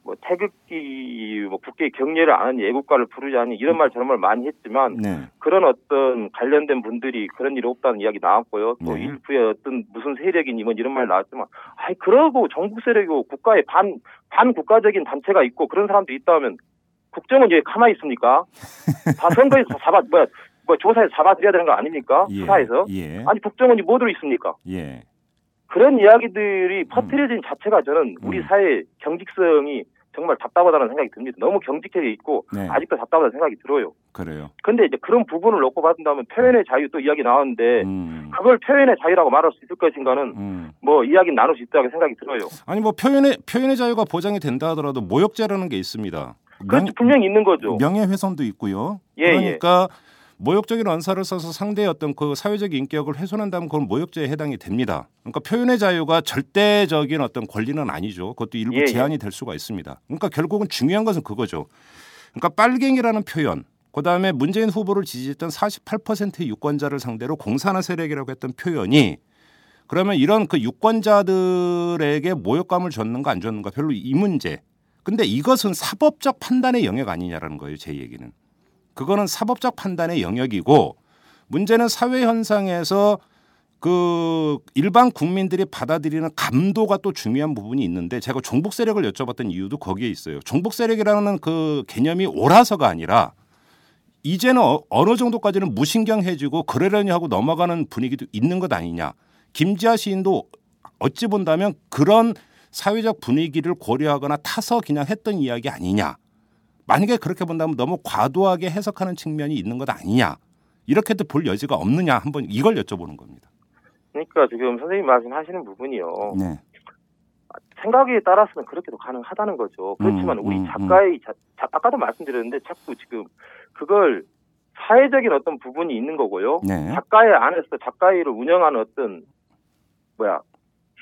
[SPEAKER 3] 뭐 태극기, 뭐 국계 경례를 안 하는 애국가를 부르자니 이런 말 저런 말 많이 했지만
[SPEAKER 2] 네.
[SPEAKER 3] 그런 어떤 관련된 분들이 그런 일이 없다는 이야기 나왔고요. 또
[SPEAKER 2] 네.
[SPEAKER 3] 일부의 어떤 무슨 세력이니 뭐 이런 말 나왔지만 아이 그러고 정부 세력이고 국가의 반, 반국가적인 단체가 있고 그런 사람도 있다면 국정은 왜 가만히 있습니까? 다 선거에서 다 잡아, 뭐야, 뭐 조사해서 잡아들여야 되는 거 아닙니까?
[SPEAKER 2] 예.
[SPEAKER 3] 수사에서.
[SPEAKER 2] 예.
[SPEAKER 3] 아니 국정원이 뭐 들어 있습니까?
[SPEAKER 2] 예.
[SPEAKER 3] 그런 이야기들이 퍼뜨려진 자체가 저는 우리
[SPEAKER 2] 음.
[SPEAKER 3] 사회 경직성이 정말 답답하다는 생각이 듭니다. 너무 경직해 있고
[SPEAKER 2] 네.
[SPEAKER 3] 아직도 답답하다는 생각이 들어요.
[SPEAKER 2] 그래요.
[SPEAKER 3] 근데 이제 그런 부분을 놓고 받는다면 표현의 자유 또 이야기 나왔는데
[SPEAKER 2] 음.
[SPEAKER 3] 그걸 표현의 자유라고 말할 수 있을 것인가는
[SPEAKER 2] 음.
[SPEAKER 3] 뭐 이야기 나눌 수 있다고 생각이 들어요.
[SPEAKER 2] 아니 뭐 표현의 표현의 자유가 보장이 된다 하더라도 모욕죄라는 게 있습니다.
[SPEAKER 3] 그렇지 분명히 있는 거죠.
[SPEAKER 2] 명예훼손도 있고요.
[SPEAKER 3] 예,
[SPEAKER 2] 그러니까 모욕적인 언사를 써서 상대의 어떤 그 사회적 인격을 훼손한다면 그건 모욕죄에 해당이 됩니다. 그러니까 표현의 자유가 절대적인 어떤 권리는 아니죠. 그것도 일부
[SPEAKER 3] 예, 예.
[SPEAKER 2] 제한이 될 수가 있습니다. 그러니까 결국은 중요한 것은 그거죠. 그러니까 빨갱이라는 표현, 그다음에 문재인 후보를 지지했던 48%의 유권자를 상대로 공산화 세력이라고 했던 표현이 그러면 이런 그 유권자들에게 모욕감을 줬는가 안 줬는가 별로 이 문제. 근데 이것은 사법적 판단의 영역 아니냐라는 거예요, 제 얘기는. 그거는 사법적 판단의 영역이고 문제는 사회 현상에서 그 일반 국민들이 받아들이는 감도가 또 중요한 부분이 있는데 제가 종북 세력을 여쭤봤던 이유도 거기에 있어요. 종북 세력이라는 그 개념이 옳아서가 아니라 이제는 어- 어느 정도까지는 무신경해지고 그러려니 하고 넘어가는 분위기도 있는 것 아니냐. 김지아 시인도 어찌 본다면 그런 사회적 분위기를 고려하거나 타서 그냥 했던 이야기 아니냐. 만약에 그렇게 본다면 너무 과도하게 해석하는 측면이 있는 것 아니냐. 이렇게도 볼 여지가 없느냐 한번 이걸 여쭤보는 겁니다.
[SPEAKER 3] 그러니까 지금 선생님 말씀하시는 부분이요.
[SPEAKER 2] 네.
[SPEAKER 3] 생각에 따라서는 그렇게도 가능하다는 거죠. 그렇지만
[SPEAKER 2] 음,
[SPEAKER 3] 우리
[SPEAKER 2] 음,
[SPEAKER 3] 작가의 자, 자- 아까도 말씀드렸는데 자꾸 지금 그걸 사회적인 어떤 부분이 있는 거고요.
[SPEAKER 2] 네.
[SPEAKER 3] 작가의 안에서 작가회를 운영하는 어떤 뭐야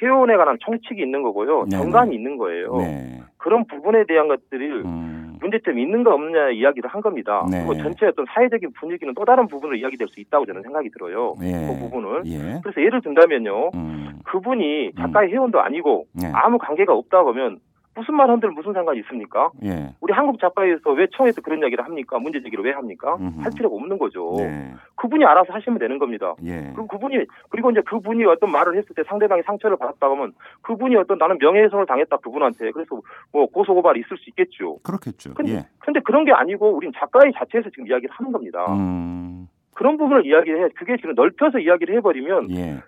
[SPEAKER 3] 회원에 관한 총칙이 있는 거고요.
[SPEAKER 2] 네,
[SPEAKER 3] 정관이 있는 거예요.
[SPEAKER 2] 네.
[SPEAKER 3] 그런 부분에 대한 것들을
[SPEAKER 2] 음.
[SPEAKER 3] 문제점이 있는가 없느냐 이야기를 한 겁니다.
[SPEAKER 2] 네.
[SPEAKER 3] 그리고 전체 어떤 사회적인 분위기는 또 다른 부분으로 이야기될 수 있다고 저는 생각이 들어요.
[SPEAKER 2] 예.
[SPEAKER 3] 그 부분을.
[SPEAKER 2] 예.
[SPEAKER 3] 그래서 예를 든다면요.
[SPEAKER 2] 음.
[SPEAKER 3] 그분이 작가의 회원도 아니고
[SPEAKER 2] 네.
[SPEAKER 3] 아무 관계가 없다 보면 무슨 말 한들 무슨 상관이 있습니까?
[SPEAKER 2] 예.
[SPEAKER 3] 우리 한국 작가에서 왜 청에서 그런 이야기를 합니까? 문제 제기를 왜 합니까?
[SPEAKER 2] 음흠.
[SPEAKER 3] 할 필요가 없는 거죠.
[SPEAKER 2] 네.
[SPEAKER 3] 그분이 알아서 하시면 되는 겁니다.
[SPEAKER 2] 예.
[SPEAKER 3] 그리고 그분이 그리고 이제 그분이 어떤 말을 했을 때 상대방이 상처를 받았다 하면 그분이 어떤 나는 명예훼손을 당했다 그분한테 그래서 뭐 고소 고발이 있을 수 있겠죠.
[SPEAKER 2] 그렇겠죠.
[SPEAKER 3] 근데,
[SPEAKER 2] 예.
[SPEAKER 3] 근데 그런 게 아니고 우린 작가의 자체에서 지금 이야기를 하는 겁니다.
[SPEAKER 2] 음.
[SPEAKER 3] 그런 부분을 이야기해 그게 지금 넓혀서 이야기를 해버리면
[SPEAKER 2] 예.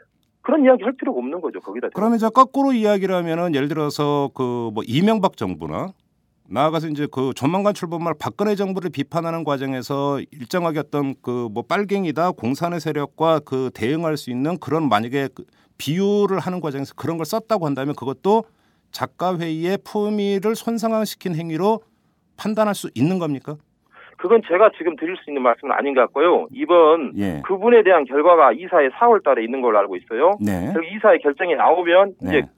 [SPEAKER 3] 그런 이야기 할 필요가 없는 거죠 거기다.
[SPEAKER 2] 그러면 저 거꾸로 이야기를 하면은 예를 들어서 그 뭐 이명박 정부나 나아가서 이제 그 조만간 출범할 박근혜 정부를 비판하는 과정에서 일정하게 어떤 그 뭐 빨갱이다 공산의 세력과 그 대응할 수 있는 그런 만약에 그 비유를 하는 과정에서 그런 걸 썼다고 한다면 그것도 작가 회의의 품위를 손상시킨 행위로 판단할 수 있는 겁니까?
[SPEAKER 3] 그건 제가 지금 드릴 수 있는 말씀은 아닌 것 같고요. 이번
[SPEAKER 2] 예.
[SPEAKER 3] 그분에 대한 결과가 이사의 4월 달에 있는 걸로 알고 있어요.
[SPEAKER 2] 네.
[SPEAKER 3] 이사의 결정이 나오면 이제
[SPEAKER 2] 네.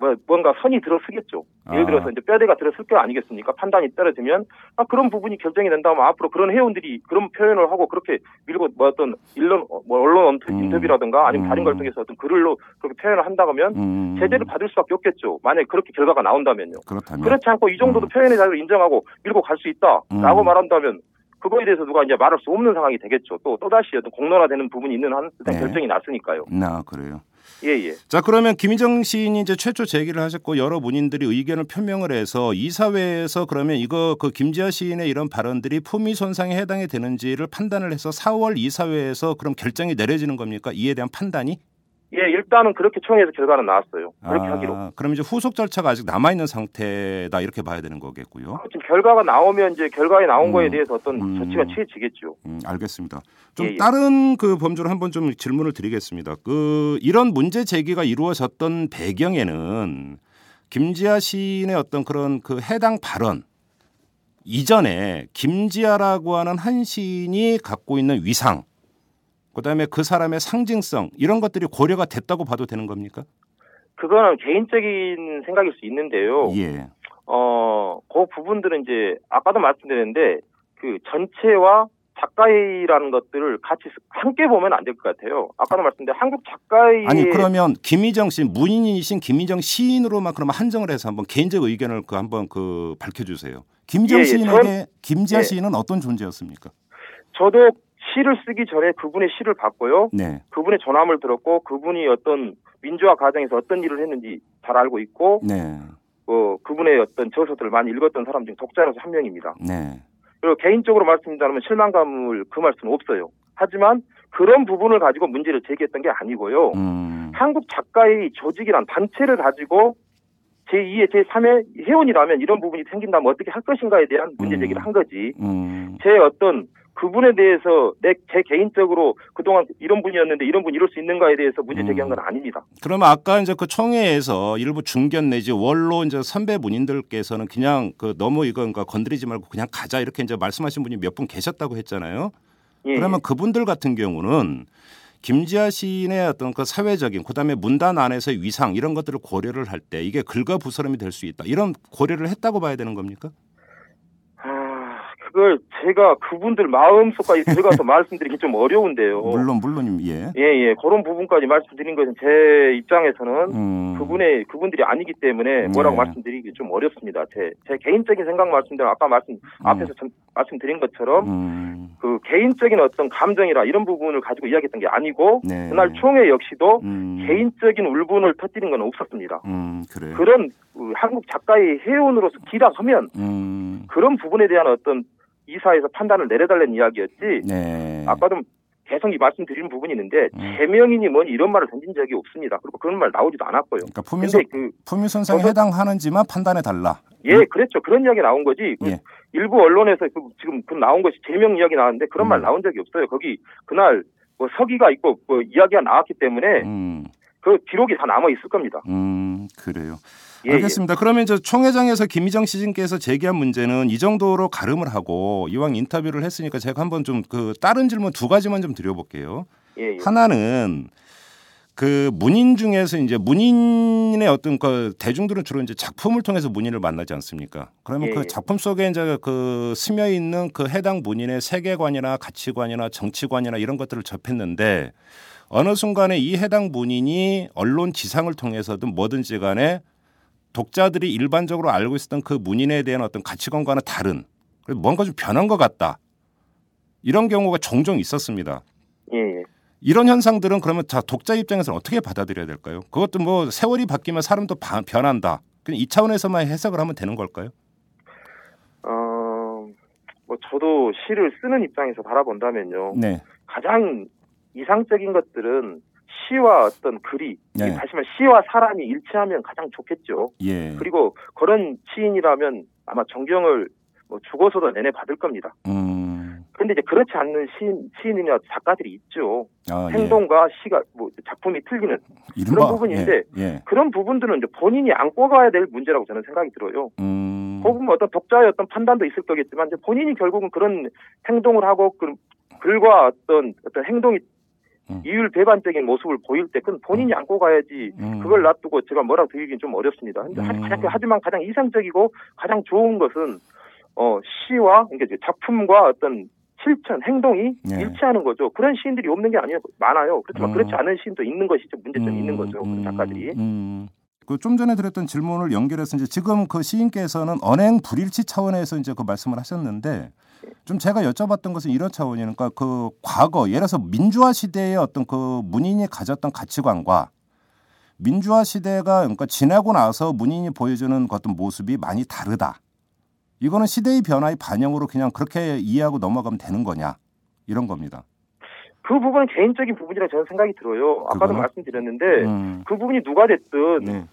[SPEAKER 3] 뭐 뭔가 선이 들어서겠죠. 예를
[SPEAKER 2] 아.
[SPEAKER 3] 들어서 이제 뼈대가 들어설 거 아니겠습니까? 판단이 떨어지면 아 그런 부분이 결정이 된다면 앞으로 그런 회원들이 그런 표현을 하고 그렇게 밀고 뭐 어떤 일론 뭐 언론 인터-
[SPEAKER 2] 음.
[SPEAKER 3] 인터뷰라든가 아니면 다른 걸
[SPEAKER 2] 음.
[SPEAKER 3] 통해서 어떤 글로 그렇게 표현을 한다 하면
[SPEAKER 2] 음.
[SPEAKER 3] 제재를 받을 수밖에 없겠죠. 만약에 그렇게 결과가 나온다면요.
[SPEAKER 2] 그렇다면
[SPEAKER 3] 그렇지 않고 이 정도도
[SPEAKER 2] 음.
[SPEAKER 3] 표현의 자유를 인정하고 밀고 갈 수 있다라고
[SPEAKER 2] 음.
[SPEAKER 3] 말한다면 그거에 대해서 누가 이제 말할 수 없는 상황이 되겠죠. 또 또다시 어떤 공론화되는 부분이 있는 한 일단
[SPEAKER 2] 네.
[SPEAKER 3] 결정이 났으니까요.
[SPEAKER 2] 나 그래요.
[SPEAKER 3] 예 예.
[SPEAKER 2] 자 그러면 김희정 시인이 이제 최초 제기를 하셨고 여러 문인들이 의견을 표명을 해서 이사회에서 그러면 이거 그 김지아 시인의 이런 발언들이 품위 손상에 해당이 되는지를 판단을 해서 4월 이사회에서 그럼 결정이 내려지는 겁니까? 이에 대한 판단이?
[SPEAKER 3] 예, 일단은 그렇게 총회에서 결과는 나왔어요. 그렇게
[SPEAKER 2] 아,
[SPEAKER 3] 하기로.
[SPEAKER 2] 그럼 이제 후속 절차가 아직 남아 있는 상태다 이렇게 봐야 되는 거겠고요.
[SPEAKER 3] 지금 결과가 나오면 이제 결과에 나온
[SPEAKER 2] 음.
[SPEAKER 3] 거에 대해서 어떤
[SPEAKER 2] 음.
[SPEAKER 3] 조치가 취해지겠죠.
[SPEAKER 2] 음, 알겠습니다. 좀
[SPEAKER 3] 예, 예.
[SPEAKER 2] 다른 그 범주로 한번 좀 질문을 드리겠습니다. 그 이런 문제 제기가 이루어졌던 배경에는 김지아 시인의 어떤 그런 그 해당 발언 이전에 김지아라고 하는 한 시인이 갖고 있는 위상, 그다음에 그 사람의 상징성 이런 것들이 고려가 됐다고 봐도 되는 겁니까?
[SPEAKER 3] 그거는 개인적인 생각일 수 있는데요.
[SPEAKER 2] 예.
[SPEAKER 3] 어, 그 부분들은 이제 아까도 말씀드렸는데 그 전체와 작가회의라는 것들을 같이 함께 보면 안 될 것 같아요. 아까도 말씀드린 한국 작가회의
[SPEAKER 2] 아니 그러면 김희정 씨 문인이신 김희정 시인으로만 그러면 한정을 해서 한번 개인적 의견을 그 한번 그 밝혀주세요. 김희정
[SPEAKER 3] 예, 예,
[SPEAKER 2] 시인에게
[SPEAKER 3] 전-
[SPEAKER 2] 김지아
[SPEAKER 3] 예.
[SPEAKER 2] 시인은 어떤 존재였습니까?
[SPEAKER 3] 저도 시를 쓰기 전에 그분의 시를 봤고요.
[SPEAKER 2] 네,
[SPEAKER 3] 그분의 전함을 들었고 그분이 어떤 민주화 과정에서 어떤 일을 했는지 잘 알고 있고
[SPEAKER 2] 네,
[SPEAKER 3] 어, 그분의 어떤 저서들을 많이 읽었던 사람 중 독자로서 한 명입니다.
[SPEAKER 2] 네,
[SPEAKER 3] 그리고 개인적으로 말씀드리자면 실망감을 그 말씀은 없어요. 하지만 그런 부분을 가지고 문제를 제기했던 게 아니고요.
[SPEAKER 2] 음,
[SPEAKER 3] 한국 작가의 조직이란 단체를 가지고 제2의 제3의 회원이라면 이런 부분이 생긴다면 어떻게 할 것인가에 대한 문제 제기를 한 거지.
[SPEAKER 2] 음.
[SPEAKER 3] 제 어떤 그분에 대해서 내 제 개인적으로 그동안 이런 분이었는데 이런 분 이럴 수 있는가에 대해서 문제 제기한 건 아닙니다.
[SPEAKER 2] 그러면 아까 이제 그 총회에서 일부 중견 내지 원로 이제 선배 문인들께서는 그냥 그 너무 이거 그러니까 건드리지 말고 그냥 가자 이렇게 이제 말씀하신 분이 몇 분 계셨다고 했잖아요.
[SPEAKER 3] 예.
[SPEAKER 2] 그러면 그분들 같은 경우는 김지아 시인의 어떤 그 사회적인 그다음에 문단 안에서의 위상 이런 것들을 고려를 할 때 이게 긁어부스럼이 될 수 있다 이런 고려를 했다고 봐야 되는 겁니까?
[SPEAKER 3] 아, 그걸 제가 그분들 마음속까지 들어가서 말씀드리기 좀 어려운데요.
[SPEAKER 2] 물론 물론 예.
[SPEAKER 3] 예, 예. 그런 부분까지 말씀드린 것은 제 입장에서는
[SPEAKER 2] 음.
[SPEAKER 3] 그분의 그분들이 아니기 때문에 뭐라고
[SPEAKER 2] 네.
[SPEAKER 3] 말씀드리기 좀 어렵습니다. 제, 제 개인적인 생각 말씀드리면 아까 말씀 앞에서 참, 말씀드린 것처럼
[SPEAKER 2] 음.
[SPEAKER 3] 그 개인적인 어떤 감정이라 이런 부분을 가지고 이야기했던 게 아니고
[SPEAKER 2] 네.
[SPEAKER 3] 그날 총회 역시도
[SPEAKER 2] 음.
[SPEAKER 3] 개인적인 울분을 터뜨린 건 없었습니다.
[SPEAKER 2] 음 그래요.
[SPEAKER 3] 그런 그 한국 작가의 회원으로서 기락하면
[SPEAKER 2] 음.
[SPEAKER 3] 그런 부분에 대한 어떤 이사에서 판단을 내려달라는 이야기였지.
[SPEAKER 2] 네.
[SPEAKER 3] 아까도 계속 이 말씀드리는 부분이 있는데
[SPEAKER 2] 음.
[SPEAKER 3] 제명이니 뭐니 이런 말을 던진 적이 없습니다. 그리고 그런 말 나오지도 않았고요.
[SPEAKER 2] 그러니까 품위선
[SPEAKER 3] 근데 그
[SPEAKER 2] 품위선상에 해당하는지만 판단해 달라.
[SPEAKER 3] 예, 그랬죠. 그런 이야기 나온 거지. 그
[SPEAKER 2] 예.
[SPEAKER 3] 일부 언론에서 그 지금 그 나온 것이 제명 이야기 나왔는데 그런
[SPEAKER 2] 음.
[SPEAKER 3] 말 나온 적이 없어요. 거기 그날 뭐 서기가 있고 뭐 이야기가 나왔기 때문에
[SPEAKER 2] 음.
[SPEAKER 3] 그 기록이 다 남아 있을 겁니다.
[SPEAKER 2] 음, 그래요.
[SPEAKER 3] 예,
[SPEAKER 2] 알겠습니다. 그러면 이제 총회장에서 김희정 시진께서 제기한 문제는 이 정도로 가름을 하고 이왕 인터뷰를 했으니까 제가 한번 좀 그 다른 질문 두 가지만 좀 드려볼게요.
[SPEAKER 3] 예, 예.
[SPEAKER 2] 하나는 그 문인 중에서 이제 문인의 어떤 그 대중들은 주로 이제 작품을 통해서 문인을 만나지 않습니까? 그러면
[SPEAKER 3] 예,
[SPEAKER 2] 그
[SPEAKER 3] 예.
[SPEAKER 2] 작품 속에 이제 그 스며 있는 그 해당 문인의 세계관이나 가치관이나 정치관이나 이런 것들을 접했는데 어느 순간에 이 해당 문인이 언론 지상을 통해서든 뭐든지 간에 독자들이 일반적으로 알고 있었던 그 문인에 대한 어떤 가치관과는 다른 뭔가 좀 변한 것 같다. 이런 경우가 종종 있었습니다.
[SPEAKER 3] 예, 예.
[SPEAKER 2] 이런 현상들은 그러면 자 독자 입장에서는 어떻게 받아들여야 될까요? 그것도 뭐 세월이 바뀌면 사람도 바- 변한다. 그냥 이 차원에서만 해석을 하면 되는 걸까요?
[SPEAKER 3] 어, 뭐 저도 시를 쓰는 입장에서 바라본다면요.
[SPEAKER 2] 네.
[SPEAKER 3] 가장 이상적인 것들은 시와 어떤 글이
[SPEAKER 2] 네.
[SPEAKER 3] 다시 말해 시와 사람이 일치하면 가장 좋겠죠.
[SPEAKER 2] 예.
[SPEAKER 3] 그리고 그런 시인이라면 아마 존경을 뭐 죽어서도 내내 받을 겁니다.
[SPEAKER 2] 음.
[SPEAKER 3] 근데 이제 그렇지 않는 시인, 시인이나 작가들이 있죠.
[SPEAKER 2] 아, 예.
[SPEAKER 3] 행동과 시가 뭐 작품이 틀리는
[SPEAKER 2] 이른바-
[SPEAKER 3] 그런 부분인데
[SPEAKER 2] 예. 예.
[SPEAKER 3] 그런 부분들은 이제 본인이 안고 가야 될 문제라고 저는 생각이 들어요.
[SPEAKER 2] 음.
[SPEAKER 3] 그 부분 어떤 독자의 어떤 판단도 있을 거겠지만 이제 본인이 결국은 그런 행동을 하고 그 글과 어떤 어떤 행동이
[SPEAKER 2] 음.
[SPEAKER 3] 이율 배반적인 모습을 보일 때 그건 본인이 안고 가야지
[SPEAKER 2] 음.
[SPEAKER 3] 그걸 놔두고 제가 뭐라고 드리긴 좀 어렵습니다.
[SPEAKER 2] 음.
[SPEAKER 3] 가장, 하지만 가장 이상적이고 가장 좋은 것은 어 시와 그러니까 작품과 어떤 실천 행동이
[SPEAKER 2] 예.
[SPEAKER 3] 일치하는 거죠. 그런 시인들이 없는 게 아니에요. 많아요. 그렇지만
[SPEAKER 2] 음.
[SPEAKER 3] 그렇지 않은 시인도 있는 것이죠. 문제점이 있는 거죠.
[SPEAKER 2] 음,
[SPEAKER 3] 작가들이.
[SPEAKER 2] 음. 그좀 전에 드렸던 질문을 연결해서 이제 지금 그 시인께서는 언행 불일치 차원에서 이제 그 말씀을 하셨는데 좀 제가 여쭤봤던 것은 이런 차원이에요. 그러니까 그 과거 예를 들어서 민주화 시대의 어떤 그 문인이 가졌던 가치관과 민주화 시대가 그러니까 지나고 나서 문인이 보여주는 그 어떤 모습이 많이 다르다. 이거는 시대의 변화의 반영으로 그냥 그렇게 이해하고 넘어가면 되는 거냐 이런 겁니다.
[SPEAKER 3] 그 부분은 개인적인 부분이라 저는 생각이 들어요. 아까도
[SPEAKER 2] 그거는?
[SPEAKER 3] 말씀드렸는데
[SPEAKER 2] 음.
[SPEAKER 3] 그 부분이 누가 됐든
[SPEAKER 2] 네.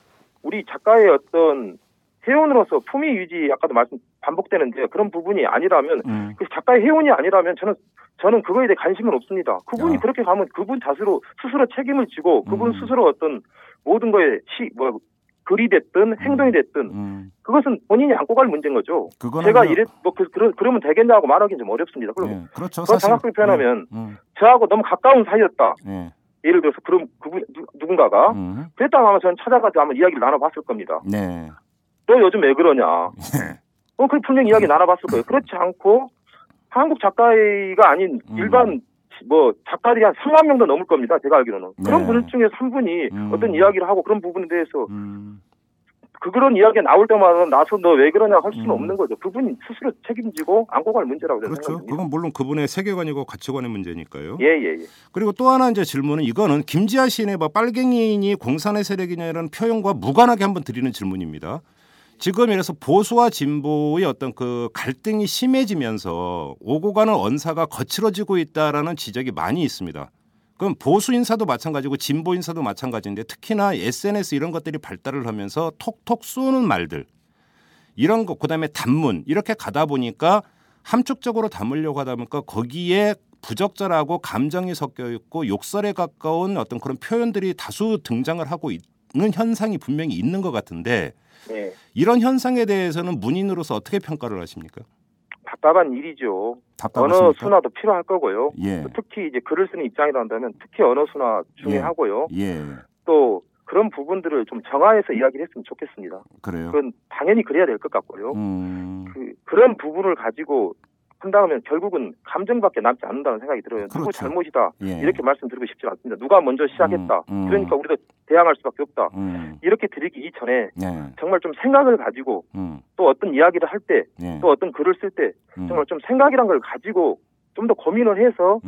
[SPEAKER 3] 우리 작가의 어떤 회원으로서 품위 유지 아까도 말씀 반복되는데 그런 부분이 아니라면
[SPEAKER 2] 음.
[SPEAKER 3] 그 작가의 회원이 아니라면 저는 저는 그거에 대해 관심은 없습니다. 그분이
[SPEAKER 2] 아.
[SPEAKER 3] 그렇게 가면 그분 자스로 스스로 책임을 지고 그분
[SPEAKER 2] 음.
[SPEAKER 3] 스스로 어떤 모든 거에 시 뭐 글이 됐든 행동이 됐든
[SPEAKER 2] 음.
[SPEAKER 3] 그것은 본인이 안고 갈 문제인 거죠. 제가
[SPEAKER 2] 그-
[SPEAKER 3] 이래 뭐 그, 그, 그러면 되겠냐고 말하기는 좀 어렵습니다. 그럼
[SPEAKER 2] 예, 그렇죠.
[SPEAKER 3] 그거 정확하게 표현하면
[SPEAKER 2] 음,
[SPEAKER 3] 저하고 너무 가까운 사이였다.
[SPEAKER 2] 음,
[SPEAKER 3] 예를 들어서 그럼 그분 누, 누군가가
[SPEAKER 2] 예, 음,
[SPEAKER 3] 그랬다면 아마 저는 찾아가서 한번 이야기를 나눠봤을 겁니다.
[SPEAKER 2] 네.
[SPEAKER 3] 너 요즘 왜 그러냐?
[SPEAKER 2] 예.
[SPEAKER 3] 어, 그 분명히 이야기 나눠봤을 거예요. 그렇지 않고 한국 작가가 아닌
[SPEAKER 2] 음.
[SPEAKER 3] 일반 뭐 작가들이 한 3만 명도 넘을 겁니다. 제가 알기로는
[SPEAKER 2] 네.
[SPEAKER 3] 그런 분들 중에서 한 분이
[SPEAKER 2] 음.
[SPEAKER 3] 어떤 이야기를 하고 그런 부분에 대해서
[SPEAKER 2] 음,
[SPEAKER 3] 그 그런 이야기가 나올 때마다 나서 너 왜 그러냐 할 수는
[SPEAKER 2] 음.
[SPEAKER 3] 없는 거죠. 그분이 스스로 책임지고 안고 갈 문제라고 저는
[SPEAKER 2] 그렇죠.
[SPEAKER 3] 생각합니다.
[SPEAKER 2] 그건 물론 그분의 세계관이고 가치관의 문제니까요.
[SPEAKER 3] 예, 예, 예.
[SPEAKER 2] 그리고 또 하나 이제 질문은 이거는 김지아 시인의 뭐 빨갱이인이 공산의 세력이냐 이런 표현과 무관하게 한번 드리는 질문입니다. 지금 이래서 보수와 진보의 어떤 그 갈등이 심해지면서 오고 가는 언사가 거칠어지고 있다라는 지적이 많이 있습니다. 그럼 보수 인사도 마찬가지고 진보 인사도 마찬가지인데 특히나 SNS 이런 것들이 발달을 하면서 톡톡 쏘는 말들 이런 거 그다음에 단문 이렇게 가다 보니까 함축적으로 담으려고 하다 보니까 거기에 부적절하고 감정이 섞여 있고 욕설에 가까운 어떤 그런 표현들이 다수 등장을 하고 있는 현상이 분명히 있는 것 같은데
[SPEAKER 3] 네.
[SPEAKER 2] 이런 현상에 대해서는 문인으로서 어떻게 평가를 하십니까?
[SPEAKER 3] 답답한 일이죠. 언어
[SPEAKER 2] 답답하십니까?
[SPEAKER 3] 순화도 필요할 거고요.
[SPEAKER 2] 예.
[SPEAKER 3] 특히 이제 글을 쓰는 입장이라 한다면 특히 언어 순화 중요하고요.
[SPEAKER 2] 예.
[SPEAKER 3] 또 그런 부분들을 좀 정화해서 이야기를 했으면 좋겠습니다.
[SPEAKER 2] 그래요.
[SPEAKER 3] 그건 당연히 그래야 될 것 같고요.
[SPEAKER 2] 음.
[SPEAKER 3] 그, 그런 부분을 가지고 한다면 결국은 감정밖에 남지 않는다는 생각이 들어요. 누구
[SPEAKER 2] 그렇죠.
[SPEAKER 3] 잘못이다.
[SPEAKER 2] 예.
[SPEAKER 3] 이렇게 말씀드리고 싶지 않습니다. 누가 먼저 시작했다.
[SPEAKER 2] 음, 음.
[SPEAKER 3] 그러니까 우리도 대항할 수밖에 없다.
[SPEAKER 2] 음.
[SPEAKER 3] 이렇게 드리기 이전에
[SPEAKER 2] 예.
[SPEAKER 3] 정말 좀 생각을 가지고
[SPEAKER 2] 음.
[SPEAKER 3] 또 어떤 이야기를 할 때또
[SPEAKER 2] 예.
[SPEAKER 3] 어떤 글을 쓸때
[SPEAKER 2] 음.
[SPEAKER 3] 정말 좀 생각이란 걸 가지고 좀 더 고민을 해서.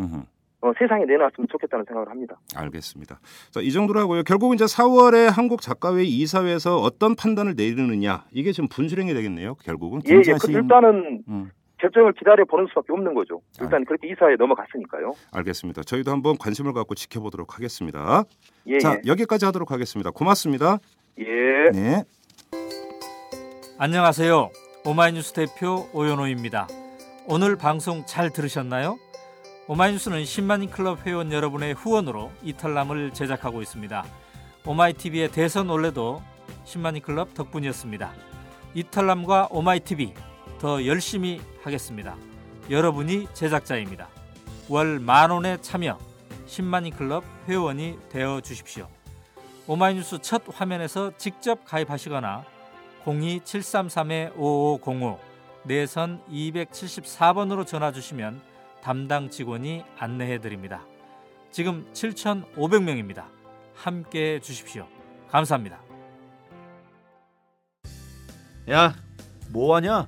[SPEAKER 3] 어, 세상에 내놨으면 좋겠다는 생각을 합니다.
[SPEAKER 2] 알겠습니다. 자, 이 정도로 하고요. 결국 이제 4월에 한국 작가회 이사회에서 어떤 판단을 내리느냐 이게 지금 분수령이 되겠네요. 결국은
[SPEAKER 3] 예, 예. 그 일단은
[SPEAKER 2] 음,
[SPEAKER 3] 결정을 기다려 보는 수밖에 없는 거죠. 일단 그렇게 이사에 넘어갔으니까요.
[SPEAKER 2] 알겠습니다. 저희도 한번 관심을 갖고 지켜보도록 하겠습니다.
[SPEAKER 3] 예,
[SPEAKER 2] 자, 여기까지 하도록 하겠습니다. 고맙습니다.
[SPEAKER 3] 예. 예.
[SPEAKER 2] 네.
[SPEAKER 4] 안녕하세요. 오마이뉴스 대표 오연호입니다. 오늘 방송 잘 들으셨나요? 오마이뉴스는 10만인 클럽 회원 여러분의 후원으로 이털남을 제작하고 있습니다. 오마이TV의 대선 올레도 10만인 클럽 덕분이었습니다. 이털남과 오마이TV 더 열심히 하겠습니다. 여러분이 제작자입니다. 월 만원에 참여 10만인 클럽 회원이 되어 주십시오. 오마이뉴스 첫 화면에서 직접 가입하시거나 02-733-5505 내선 274번으로 전화 주시면 담당 직원이 안내해 드립니다. 지금 7,500명입니다. 함께 해 주십시오. 감사합니다.
[SPEAKER 5] 야, 뭐 하냐?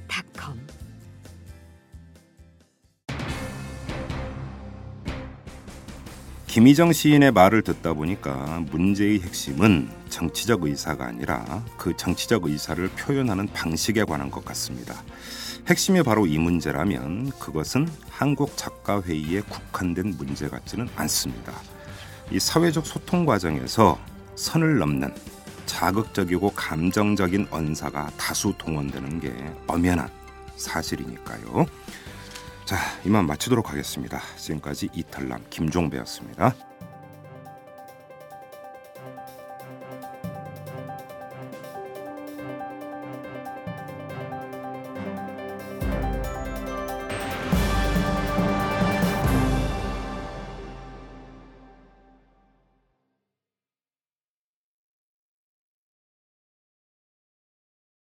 [SPEAKER 6] 닷컴
[SPEAKER 2] 김희정 시인의 말을 듣다 보니까 문제의 핵심은 정치적 의사가 아니라 그 정치적 의사를 표현하는 방식에 관한 것 같습니다. 핵심이 바로 이 문제라면 그것은 한국 작가 회의에 국한된 문제 같지는 않습니다. 이 사회적 소통 과정에서 선을 넘는 자극적이고 감정적인 언사가 다수 동원되는 게 엄연한 사실이니까요. 자, 이만 마치도록 하겠습니다. 지금까지 이탈남 김종배였습니다.